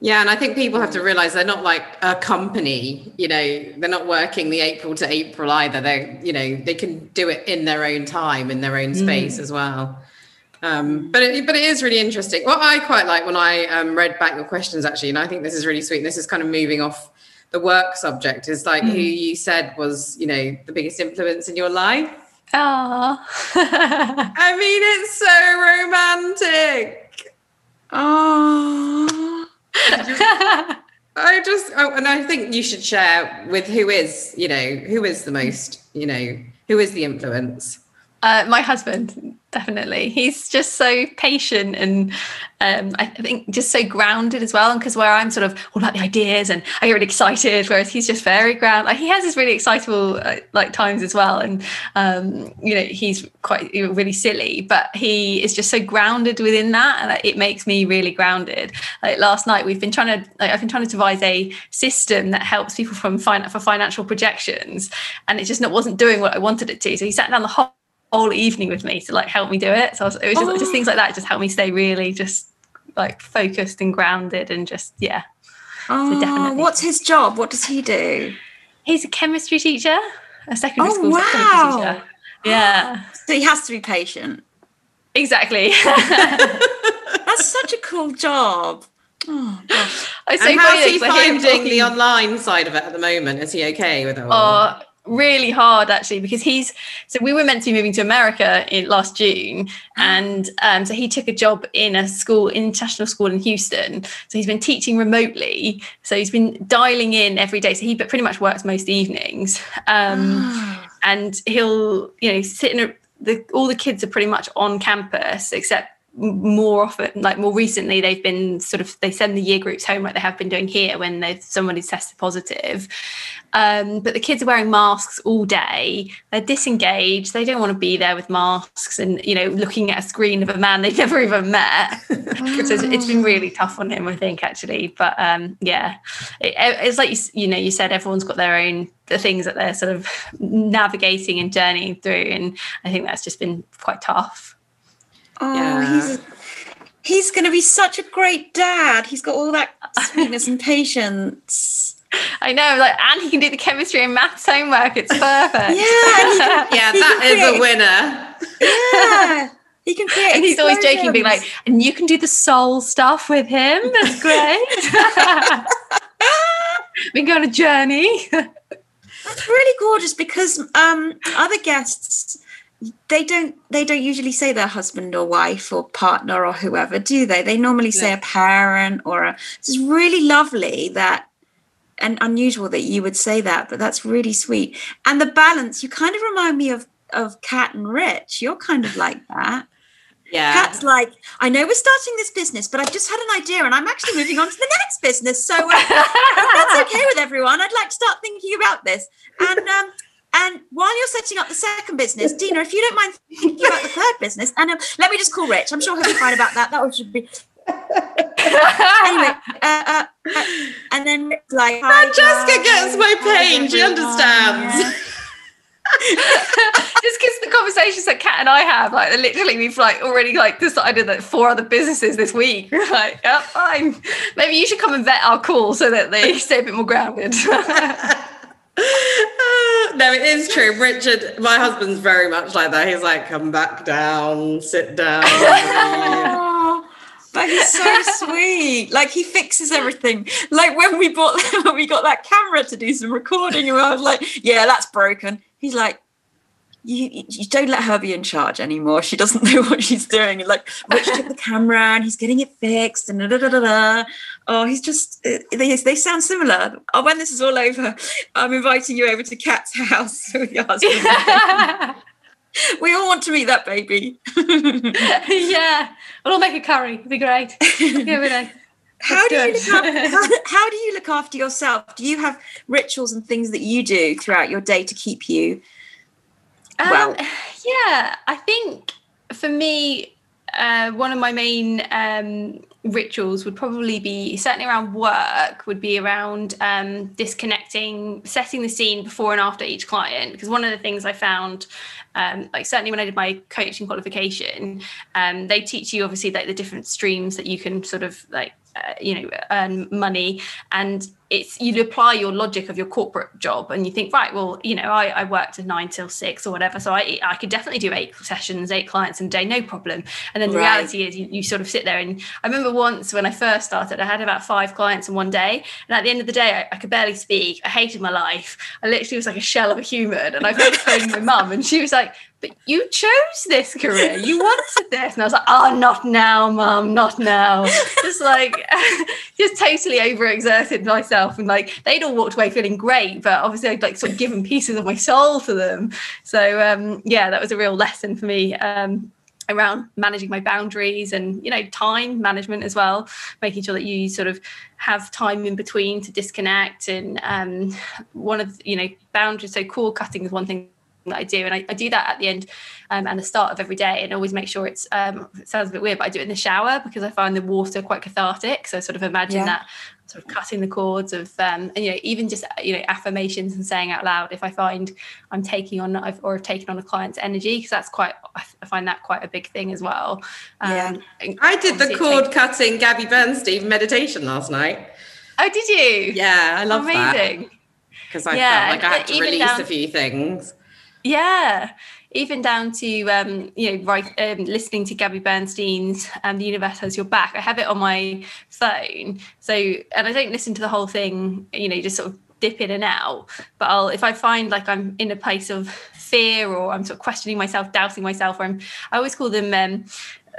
A: Yeah, and I think people have to realize they're not like a company, you know, they're not working the April to April either. They're, you know, they can do it in their own time, in their own space as well. Um, but it, but it is really interesting. What I quite like when I um, read back your questions actually, and I think this is really sweet. This is kind of moving off the work subject. Is like who you said was, you know, the biggest influence in your life.
C: oh
A: I mean, it's so romantic.
B: oh
A: I just, and I think you should share with who is, you know, who is the most, you know, who is the influence.
C: Uh, my husband, definitely. He's just so patient and um, I think just so grounded as well. And because where I'm sort of all about the ideas and I get really excited, whereas he's just very ground. Like he has his really excitable uh, like times as well, and um, you know he's quite you know, really silly, but he is just so grounded within that, and it makes me really grounded. Like last night, we've been trying to like, I've been trying to devise a system that helps people from fin- for financial projections, and it just not wasn't doing what I wanted it to. So he sat down the whole whole evening with me to like help me do it. So I was, it was just, just things like that just help me stay really just like focused and grounded and just yeah.
B: Oh,
C: definitely.
B: what's his job? What does he do?
C: He's a chemistry teacher, a secondary
B: Oh,
C: school
B: wow.
C: chemistry teacher. Yeah.
B: So he has to be patient.
C: Exactly.
B: That's such a cool job. Oh gosh.
C: I
A: and how's he
C: 'cause I
A: finding the online side of it at the moment? Is he okay with it all?
C: Oh, really hard actually because he's so we were meant to be moving to America in last June, and um, so he took a job in a school, international school in Houston. So he's been teaching remotely. So he's been dialing in every day. So he pretty much works most evenings, um, and he'll you know sit in a, the all the kids are pretty much on campus except more often like more recently they've been sort of they send the year groups home like they have been doing here when there's somebody's tested positive. Um, but the kids are wearing masks all day. They're disengaged. They don't want to be there with masks and you know looking at a screen of a man they've never even met. So it's, it's been really tough on him i think actually. But um, yeah. It, it's like you, you know you said everyone's got their own the things that they're sort of navigating and journeying through. And i think that's just been quite tough
B: Oh,
A: Yeah.
B: he's he's going to be such a great dad. He's got all that sweetness and patience.
C: I know, like, and he can do the chemistry and maths homework. It's perfect.
B: Yeah, and can,
A: yeah,
B: he
A: that
B: can
A: is a winner.
B: Yeah, he can create.
C: and he's always joking, being like, and you can do the soul stuff with him. That's great. we can go on a journey.
B: That's really gorgeous because um, other guests they don't they don't usually say their husband or wife or partner or whoever, do they? They normally say a parent or a. It's really lovely that and unusual that you would say that, but that's really sweet. And the balance, you kind of remind me of of Kat and Rich. You're kind of like that.
A: Yeah.
B: Kat's like, I know we're starting this business, but I've just had an idea and I'm actually moving on to the next business. So uh, that's okay with everyone, I'd like to start thinking about this. And um, and while you're setting up the second business, Dina, if you don't mind thinking about the third business, and um, let me just call Rich. I'm sure he'll be fine about that. That one should be anyway. Uh, uh, uh, and then Rick's like, "Hi,
A: Jessica
B: guys.
A: gets my
B: Hi,
A: pain. She understands.
B: Yeah.
C: Just because the conversations that Kat and I have, like literally, we've like already like decided that four other businesses this week. We're like, yeah, fine. Maybe you should come and vet our call so that they stay a bit more grounded.
A: no, it is true. Richard, my husband's very much like that. He's like, come back down, sit down.
B: But he's so sweet. Like he fixes everything. Like when we bought when we got that camera to do some recording, and I was like, "Yeah, that's broken." He's like, "You, you don't let her be in charge anymore. She doesn't know what she's doing." And like Rich took the camera and he's getting it fixed, and da da da da. Oh, he's just uh, they they sound similar. Oh, when this is all over, I'm inviting you over to Kat's house with your husband. we all want to meet that baby.
C: yeah. Well, I'll make a curry. It'd be great. Yeah, we know.
B: how do you look after, how, do you look after yourself? Do you have rituals and things that you do throughout your day to keep you? Well-
C: Um, yeah, I think for me, uh, one of my main um, rituals would probably be certainly around work, would be around um, disconnecting, setting the scene before and after each client. Because one of the things I found, um, like certainly when I did my coaching qualification, um, they teach you obviously like the different streams that you can sort of like uh, you know earn money and it's you apply your logic of your corporate job and you think right well you know I, I worked a nine till six or whatever so I, I could definitely do eight sessions eight clients in a day no problem and then the
B: Right.
C: reality is you, you sort of sit there and I remember once when I first started I had about five clients in one day and at the end of the day I, I could barely speak I hated my life I literally was like a shell of a human and I phoning my mum and she was like but you chose this career. You wanted this. And I was like oh not now mum not now. Just like just totally overexerted myself. And like they'd all walked away feeling great but obviously I'd like sort of given pieces of my soul to them. So um yeah that was a real lesson for me um around managing my boundaries and you know time management as well. Making sure that you sort of have time in between to disconnect and um one of you know boundaries so cord cutting is one thing that I do, and I, I do that at the end um, and the start of every day, and always make sure it's. Um, it sounds a bit weird, but I do it in the shower because I find the water quite cathartic. So I sort of imagine
B: Yeah.
C: that sort of cutting the cords of, um, and you know, even just you know affirmations and saying out loud if I find I'm taking on I've, or have taken on a client's energy because that's quite I find that quite a big thing as well. Um,
B: Yeah.
A: I did the cord
C: takes-
A: cutting Gabby Bernstein meditation last night.
C: Oh, did you?
A: Yeah, I love that
C: Amazing.
A: because I
C: Yeah,
A: felt like I had to release
C: down-
A: a few things.
C: Yeah. even down to um, you know, right, um, listening to Gabby Bernstein's um, "The Universe Has Your Back." I have it on my phone, so and I don't listen to the whole thing. You know, just sort of dip in and out. But I'll if I find like I'm in a place of fear or I'm sort of questioning myself, doubting myself, or I'm I always call them um,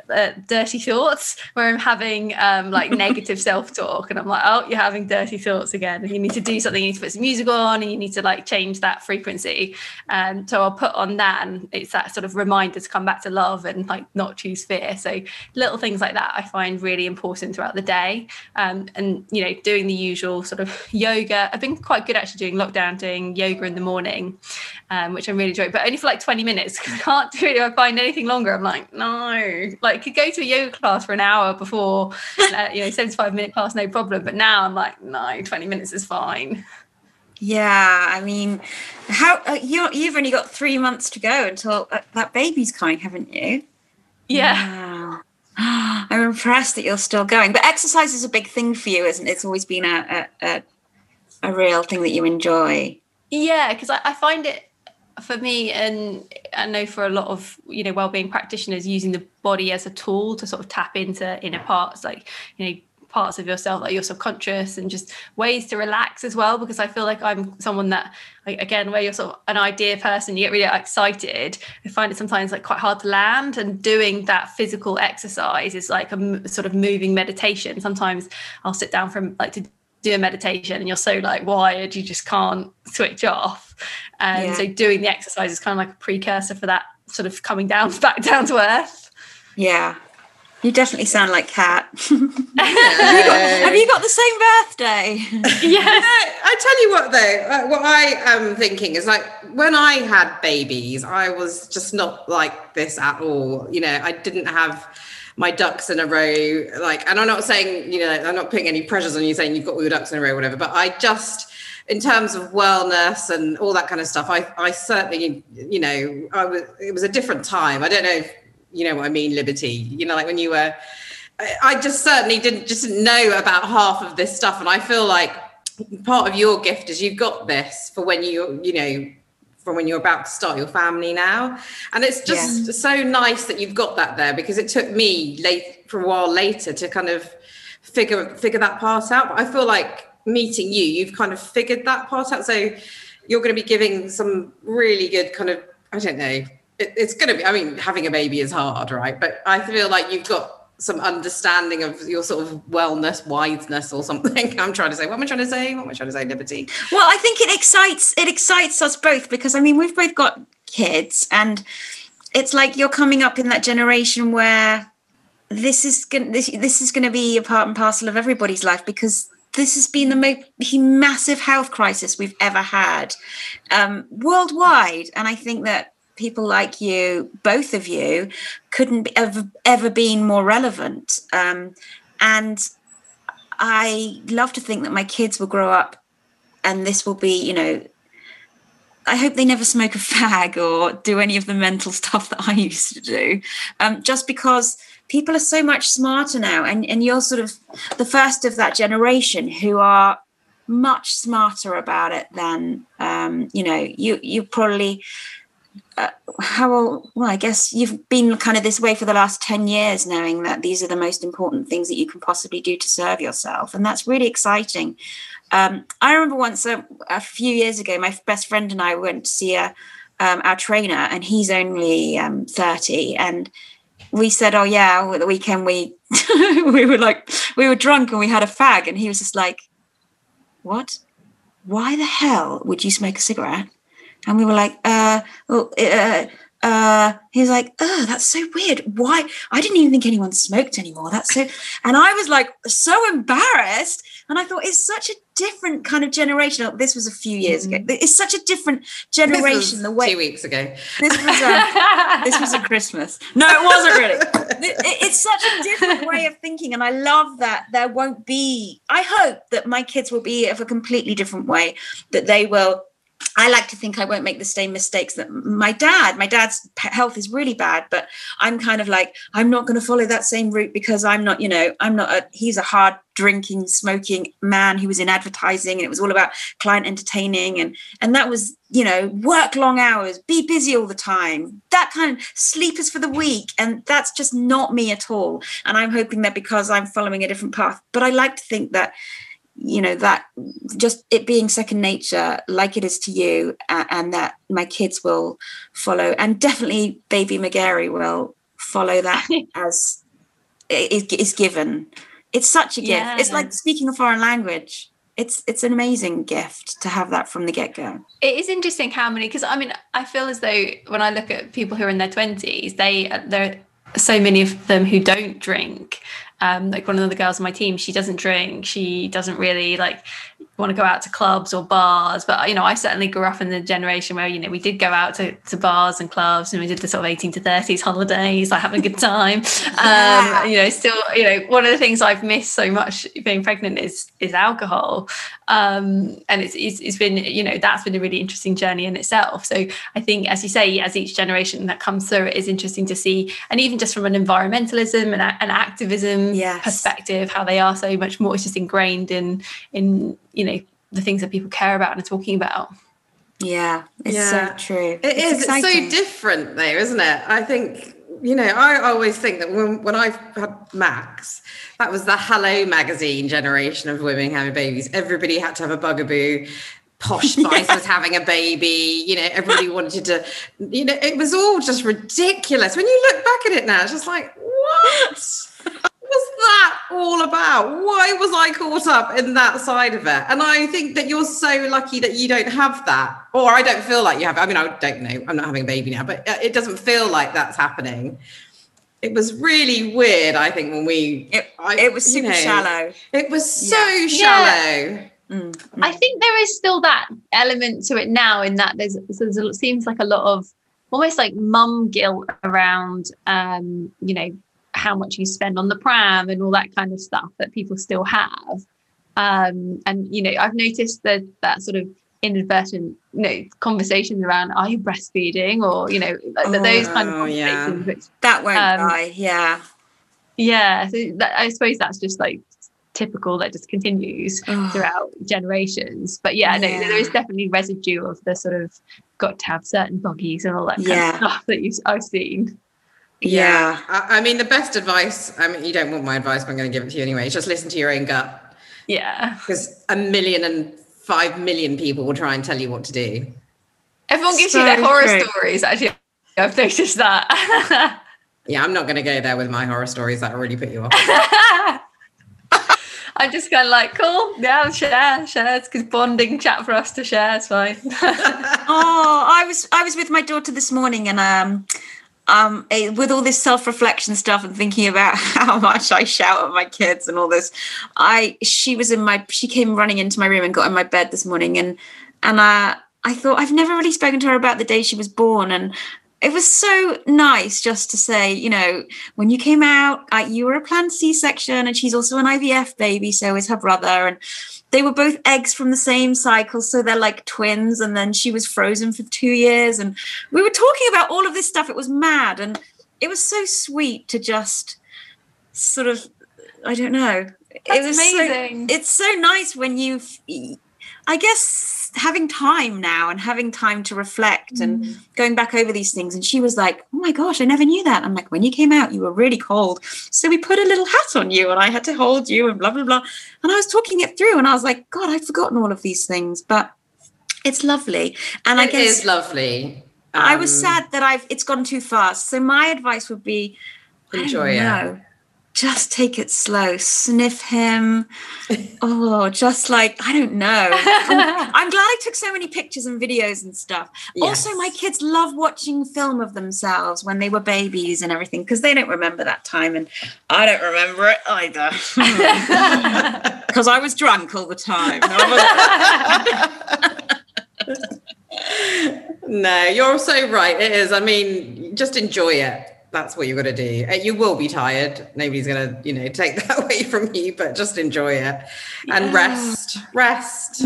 C: uh, dirty thoughts where I'm having um, like negative self talk, and I'm like, oh, you're having dirty thoughts again, and you need to do something. You need to put some music on, and you need to like change that frequency. And um, so I'll put on that, and it's that sort of reminder to come back to love and like not choose fear. So little things like that I find really important throughout the day. Um, and you know, doing the usual sort of yoga. I've been quite good actually doing lockdown, doing yoga in the morning, um, which I'm really enjoying, but only for like 20 minutes. I can't do it if I find anything longer. I'm like, no, like could go to a yoga class for an hour before, uh, you know, 75 minute class, no problem. But now I'm like, no, 20 minutes is fine.
B: Yeah, I mean, how uh, you you've only got three months to go until uh, that baby's coming, haven't you?
C: Yeah.
B: I'm impressed that you're still going. But exercise is a big thing for you, isn't it? It's always been a a, a, a real thing that you enjoy.
C: Yeah, because I, I find it for me and i know for a lot of you know well-being practitioners using the body as a tool to sort of tap into inner parts like you know parts of yourself like your subconscious and just ways to relax as well because i feel like i'm someone that like, again where you're sort of an idea person you get really excited. I find it sometimes like quite hard to land and doing that physical exercise is like a sort of moving meditation. Sometimes i'll sit down from like to do a meditation and you're so like wired you just can't switch off and yeah. so doing the exercise is kind of like a precursor for that sort of coming down back down to earth
B: yeah you definitely sound like Kat. have, you got, have, you got, the same birthday?
C: yeah.
A: I tell you what, though, uh, what I am thinking is like when I had babies, I was just not like this at all. You know, I didn't have my ducks in a row. Like, and I'm not saying, you know, I'm not putting any pressures on you saying you've got all your ducks in a row, whatever, but I just, in terms of wellness and all that kind of stuff, I, I certainly, you know, I was, it was a different time. I don't know if you know what I mean, Liberty, you know, like when you were, I just certainly didn't just know about half of this stuff. And I feel like part of your gift is you've got this for when you, you know, from when you're about to start your family now. And it's just yeah. so nice that you've got that there because it took me late for a while later to kind of figure figure that part out. But I feel like meeting you, you've kind of figured that part out. So you're going to be giving some really good kind of, I don't know, it, it's going to be, I mean, having a baby is hard, right? But I feel like you've got some understanding of your sort of wellness, wiseness, or something. I'm trying to say. What am I trying to say? What am I trying to say, Liberty?
B: Well, I think it excites it excites us both because I mean we've both got kids, and it's like you're coming up in that generation where this is going this this is going to be a part and parcel of everybody's life because this has been the most massive health crisis we've ever had um, worldwide, and I think that people like you, both of you, couldn't ever ever been more relevant. Um, and I love to think that my kids will grow up, and this will be, you know, I hope they never smoke a fag or do any of the mental stuff that I used to do, um, just because people are so much smarter now, and and you're sort of the first of that generation who are much smarter about it than um, you know you you probably uh, how well i guess you've been kind of this way for the last 10 years knowing that these are the most important things that you can possibly do to serve yourself and that's really exciting. Um, i remember once a, a, few years ago my best friend and i went to see a, um, our trainer and he's only um, 30 and we said oh yeah the weekend we we were like we were drunk and we had a fag and he was just like what? Why the hell would you smoke a cigarette and we were like, uh, oh, uh, uh, he was like, oh, that's so weird. Why? I didn't even think anyone smoked anymore. That's so, and I was like, so embarrassed. And I thought, it's such a different kind of generation. This was a few years ago. It's such a different generation.
A: the way two weeks ago.
B: This was a, this was a Christmas. No, it wasn't really. it's such a different way of thinking, and I love that there won't be. I hope that my kids will be of a completely different way. That they will I like to think I won't make the same mistakes that my dad, my dad's health is really bad, but I'm kind of like, I'm not going to follow that same route because I'm not, you know, I'm not a, he's a hard drinking, smoking man who was in advertising and it was all about client entertaining. And, and that was, you know, work long hours, be busy all the time, that kind of sleepers for the week. And that's just not me at all. And I'm hoping that because I'm following a different path, but I like to think that, you know that just it being second nature like it is to you and that my kids will follow and definitely baby McGarey will follow that as is, is given. It's such a gift. Yeah. it's like speaking a foreign language. It's it's an amazing gift to have that from the get-go.
C: It is interesting how many because i mean i feel as though when i look at people who are in their 20s they there are so many of them who don't drink um, like one of the girls on my team, she doesn't drink. She doesn't really like want to go out to clubs or bars. But you know, I certainly grew up in the generation where you know we did go out to, to bars and clubs, and we did the sort of eighteen to thirties holidays, like having a good time. yeah. um, you know, still, you know, one of the things I've missed so much being pregnant is is alcohol, um, and it's, it's it's been you know that's been a really interesting journey in itself. So I think, as you say, as each generation that comes through, it is interesting to see, and even just from an environmentalism and an activism yes. perspective, how they are so much more. It's just ingrained in in you know the things that people care about and are talking about
B: yeah it's yeah. so true
A: It it's is. Exciting. it's so different though isn't it i think you know i always think that when, when i've had max that was the hello magazine generation of women having babies everybody had to have a bugaboo posh spice yeah. was having a baby you know everybody wanted to you know it was all just ridiculous when you look back at it now it's just like what was that all about? Why was I caught up in that side of it? And I think that you're so lucky that you don't have that, or I don't feel like you have. I mean, I don't know. I'm not having a baby now, but it doesn't feel like that's happening. It was really weird. I think when we,
B: it, I, it was super you know, shallow.
A: It was so yeah. shallow. Yeah.
C: Mm-hmm. I think there is still that element to it now, in that there's, there's it seems like a lot of almost like mum guilt around, um, you know, how much you spend on the pram and all that kind of stuff that people still have. Um, and you know, I've noticed that that sort of inadvertent you know conversations around are you breastfeeding or you know oh, those kind of oh, conversations
B: yeah. which, that won't um, die yeah
C: yeah so that, i suppose that's just like typical that just continues oh. throughout generations but yeah, yeah. No, there is definitely residue of the sort of got to have certain buggies and all that kind yeah. of stuff that you i've seen
B: yeah.
A: I, I, mean, the best advice, I mean, you don't want my advice, but I'm going to give it to you anyway. Just listen to your own gut.
C: Yeah.
A: Because a million and five million people will try and tell you what to do.
C: Everyone gives so you their horror true. stories. Actually, I've noticed that.
A: yeah, I'm not going to go there with my horror stories. That already put you off.
C: I'm just kind of like, cool, yeah, share, share. It's good bonding chat for us to share. It's fine.
B: oh, I was I was with my daughter this morning, and um, um, eh, with all this self-reflection stuff and thinking about how much I shout at my kids and all this, I she was in my she came running into my room and got in my bed this morning and and uh, I thought I've never really spoken to her about the day she was born. And it was so nice just to say, you know, when you came out, uh, you were a planned C-section, and she's also an IVF baby, so is her brother, and they were both eggs from the same cycle, so they're like twins. And then she was frozen for two years, and we were talking about all of this stuff. It was mad, and it was so sweet to just sort of, I don't know.
C: That's it was amazing.
B: So, it's so nice when you, I guess having time now and having time to reflect mm. and going back over these things. And she was like, Oh my gosh, I never knew that. I'm like, When you came out, you were really cold. So we put a little hat on you and I had to hold you and blah, blah, blah. And I was talking it through and I was like, God, I've forgotten all of these things. But it's lovely. And
A: it
B: I guess
A: it is lovely.
B: Um, I was um, sad that I've it's gone too fast. So my advice would be
A: enjoy it
B: just take it slow, sniff him. oh, just like, I don't know. I'm, I'm, glad I took so many pictures and videos and stuff. Yes. Also, my kids love watching film of themselves when they were babies and everything because they don't remember that time. And I don't remember it either because I was drunk all the time.
A: no, you're so right. It is. I mean, just enjoy it that's what you've got to do. Uh, you will be tired. Nobody's going to, you know, take that away from you, but just enjoy it and rest, rest.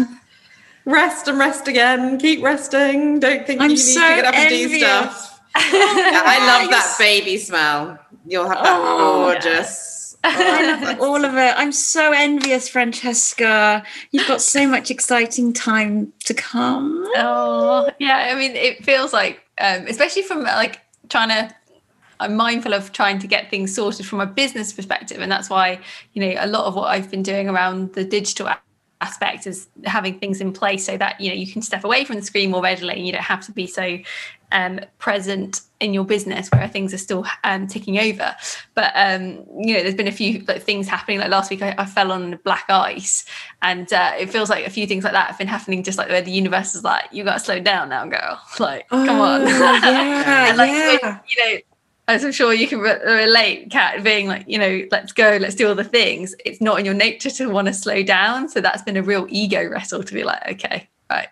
A: rest and rest again. Keep resting. Don't think
B: I'm
A: you need to get up and do stuff. I love that baby smell. You'll have that
B: Oh,
A: gorgeous.
B: I love all of it. I'm so envious, Francesca. You've got so much exciting time to come.
C: Oh, yeah. I mean, it feels like, um, especially from like trying to, I'm mindful of trying to get things sorted from a business perspective. And that's why, you know, a lot of what I've been doing around the digital aspect is having things in place so that, you know, you can step away from the screen more readily and you don't have to be so um, present in your business where things are still um, ticking over. But um, you know, there's been a few like things happening. Like last week, I, I fell on black ice, and uh, it feels like a few things like that have been happening. Just like where the universe is like, you got to slow down now, girl. Like, come on.
B: Oh, yeah,
C: and like
B: yeah.
C: when, you know. As I'm sure you can re- relate, Kat, being like, you know, let's go, let's do all the things. It's not in your nature to want to slow down. So that's been a real ego wrestle to be like, okay, right,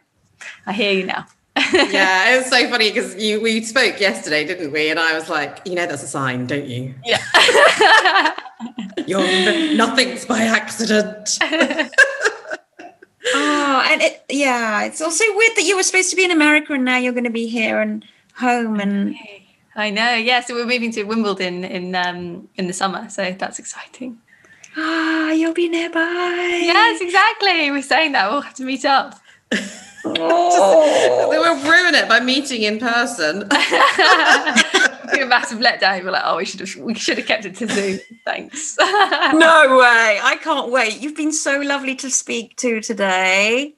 C: I hear you now.
A: yeah, it was so funny because you we spoke yesterday, didn't we? And I was like, you know, that's a sign, don't you?
C: Yeah.
A: You're nothing's by accident.
B: Oh, and it, yeah, it's also weird that you were supposed to be in America and now you're going to be here and home and
C: I know. Yeah, so we're moving to Wimbledon in um in the summer, so that's exciting.
B: ah, you'll be nearby.
C: Yes, exactly. We're saying that we'll have to meet up.
B: Oh.
A: They will ruin it by meeting in person.
C: A massive letdown. We're like, oh, we should have we should have kept it to Zoom. Thanks.
B: no way. I can't wait. You've been so lovely to speak to today.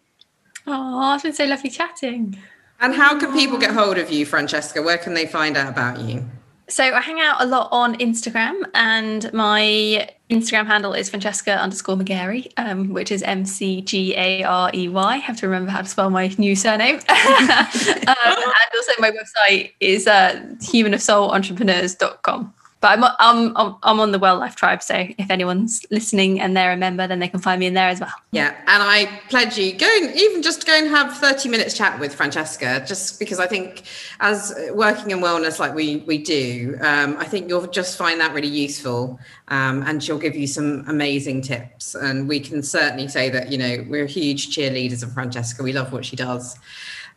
C: Oh, it's been so lovely chatting.
A: And how can people get hold of you, Francesca? Where can they find out about you?
C: So I hang out a lot on Instagram, and my Instagram handle is Francesca underscore McGarey, um, which is M C G A R E Y. Have to remember how to spell my new surname. um, and also my website is uh, humanofsoulentrepreneurs.com. But I'm, I'm I'm on the Well Life Tribe, so if anyone's listening and they're a member, then they can find me in there as well.
A: Yeah, and I pledge you go and even just go and have 30 minutes chat with Francesca, just because I think as working in wellness like we we do, um, I think you'll just find that really useful, um, and she'll give you some amazing tips. And we can certainly say that you know we're huge cheerleaders of Francesca. We love what she does.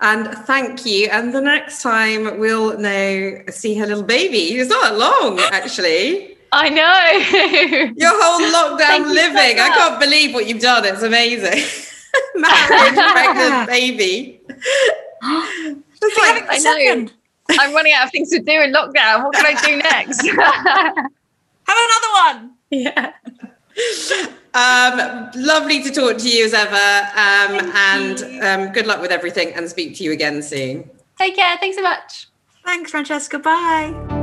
A: And thank you. And the next time we'll know see her little baby. It's not that long, actually.
C: I know.
A: Your whole lockdown
C: Thank you so
A: living. I can't believe what you've done. It's amazing. Married, pregnant, baby. It's
B: Have
A: like,
B: a
C: I know. I'm running out of things to do in lockdown. What can I do next?
B: Have another one.
C: yeah.
A: Um, lovely to talk to you as ever. Um, and um, good luck with everything and speak to you again soon.
C: Take care. Thanks so much.
B: Thanks, Francesca. Bye.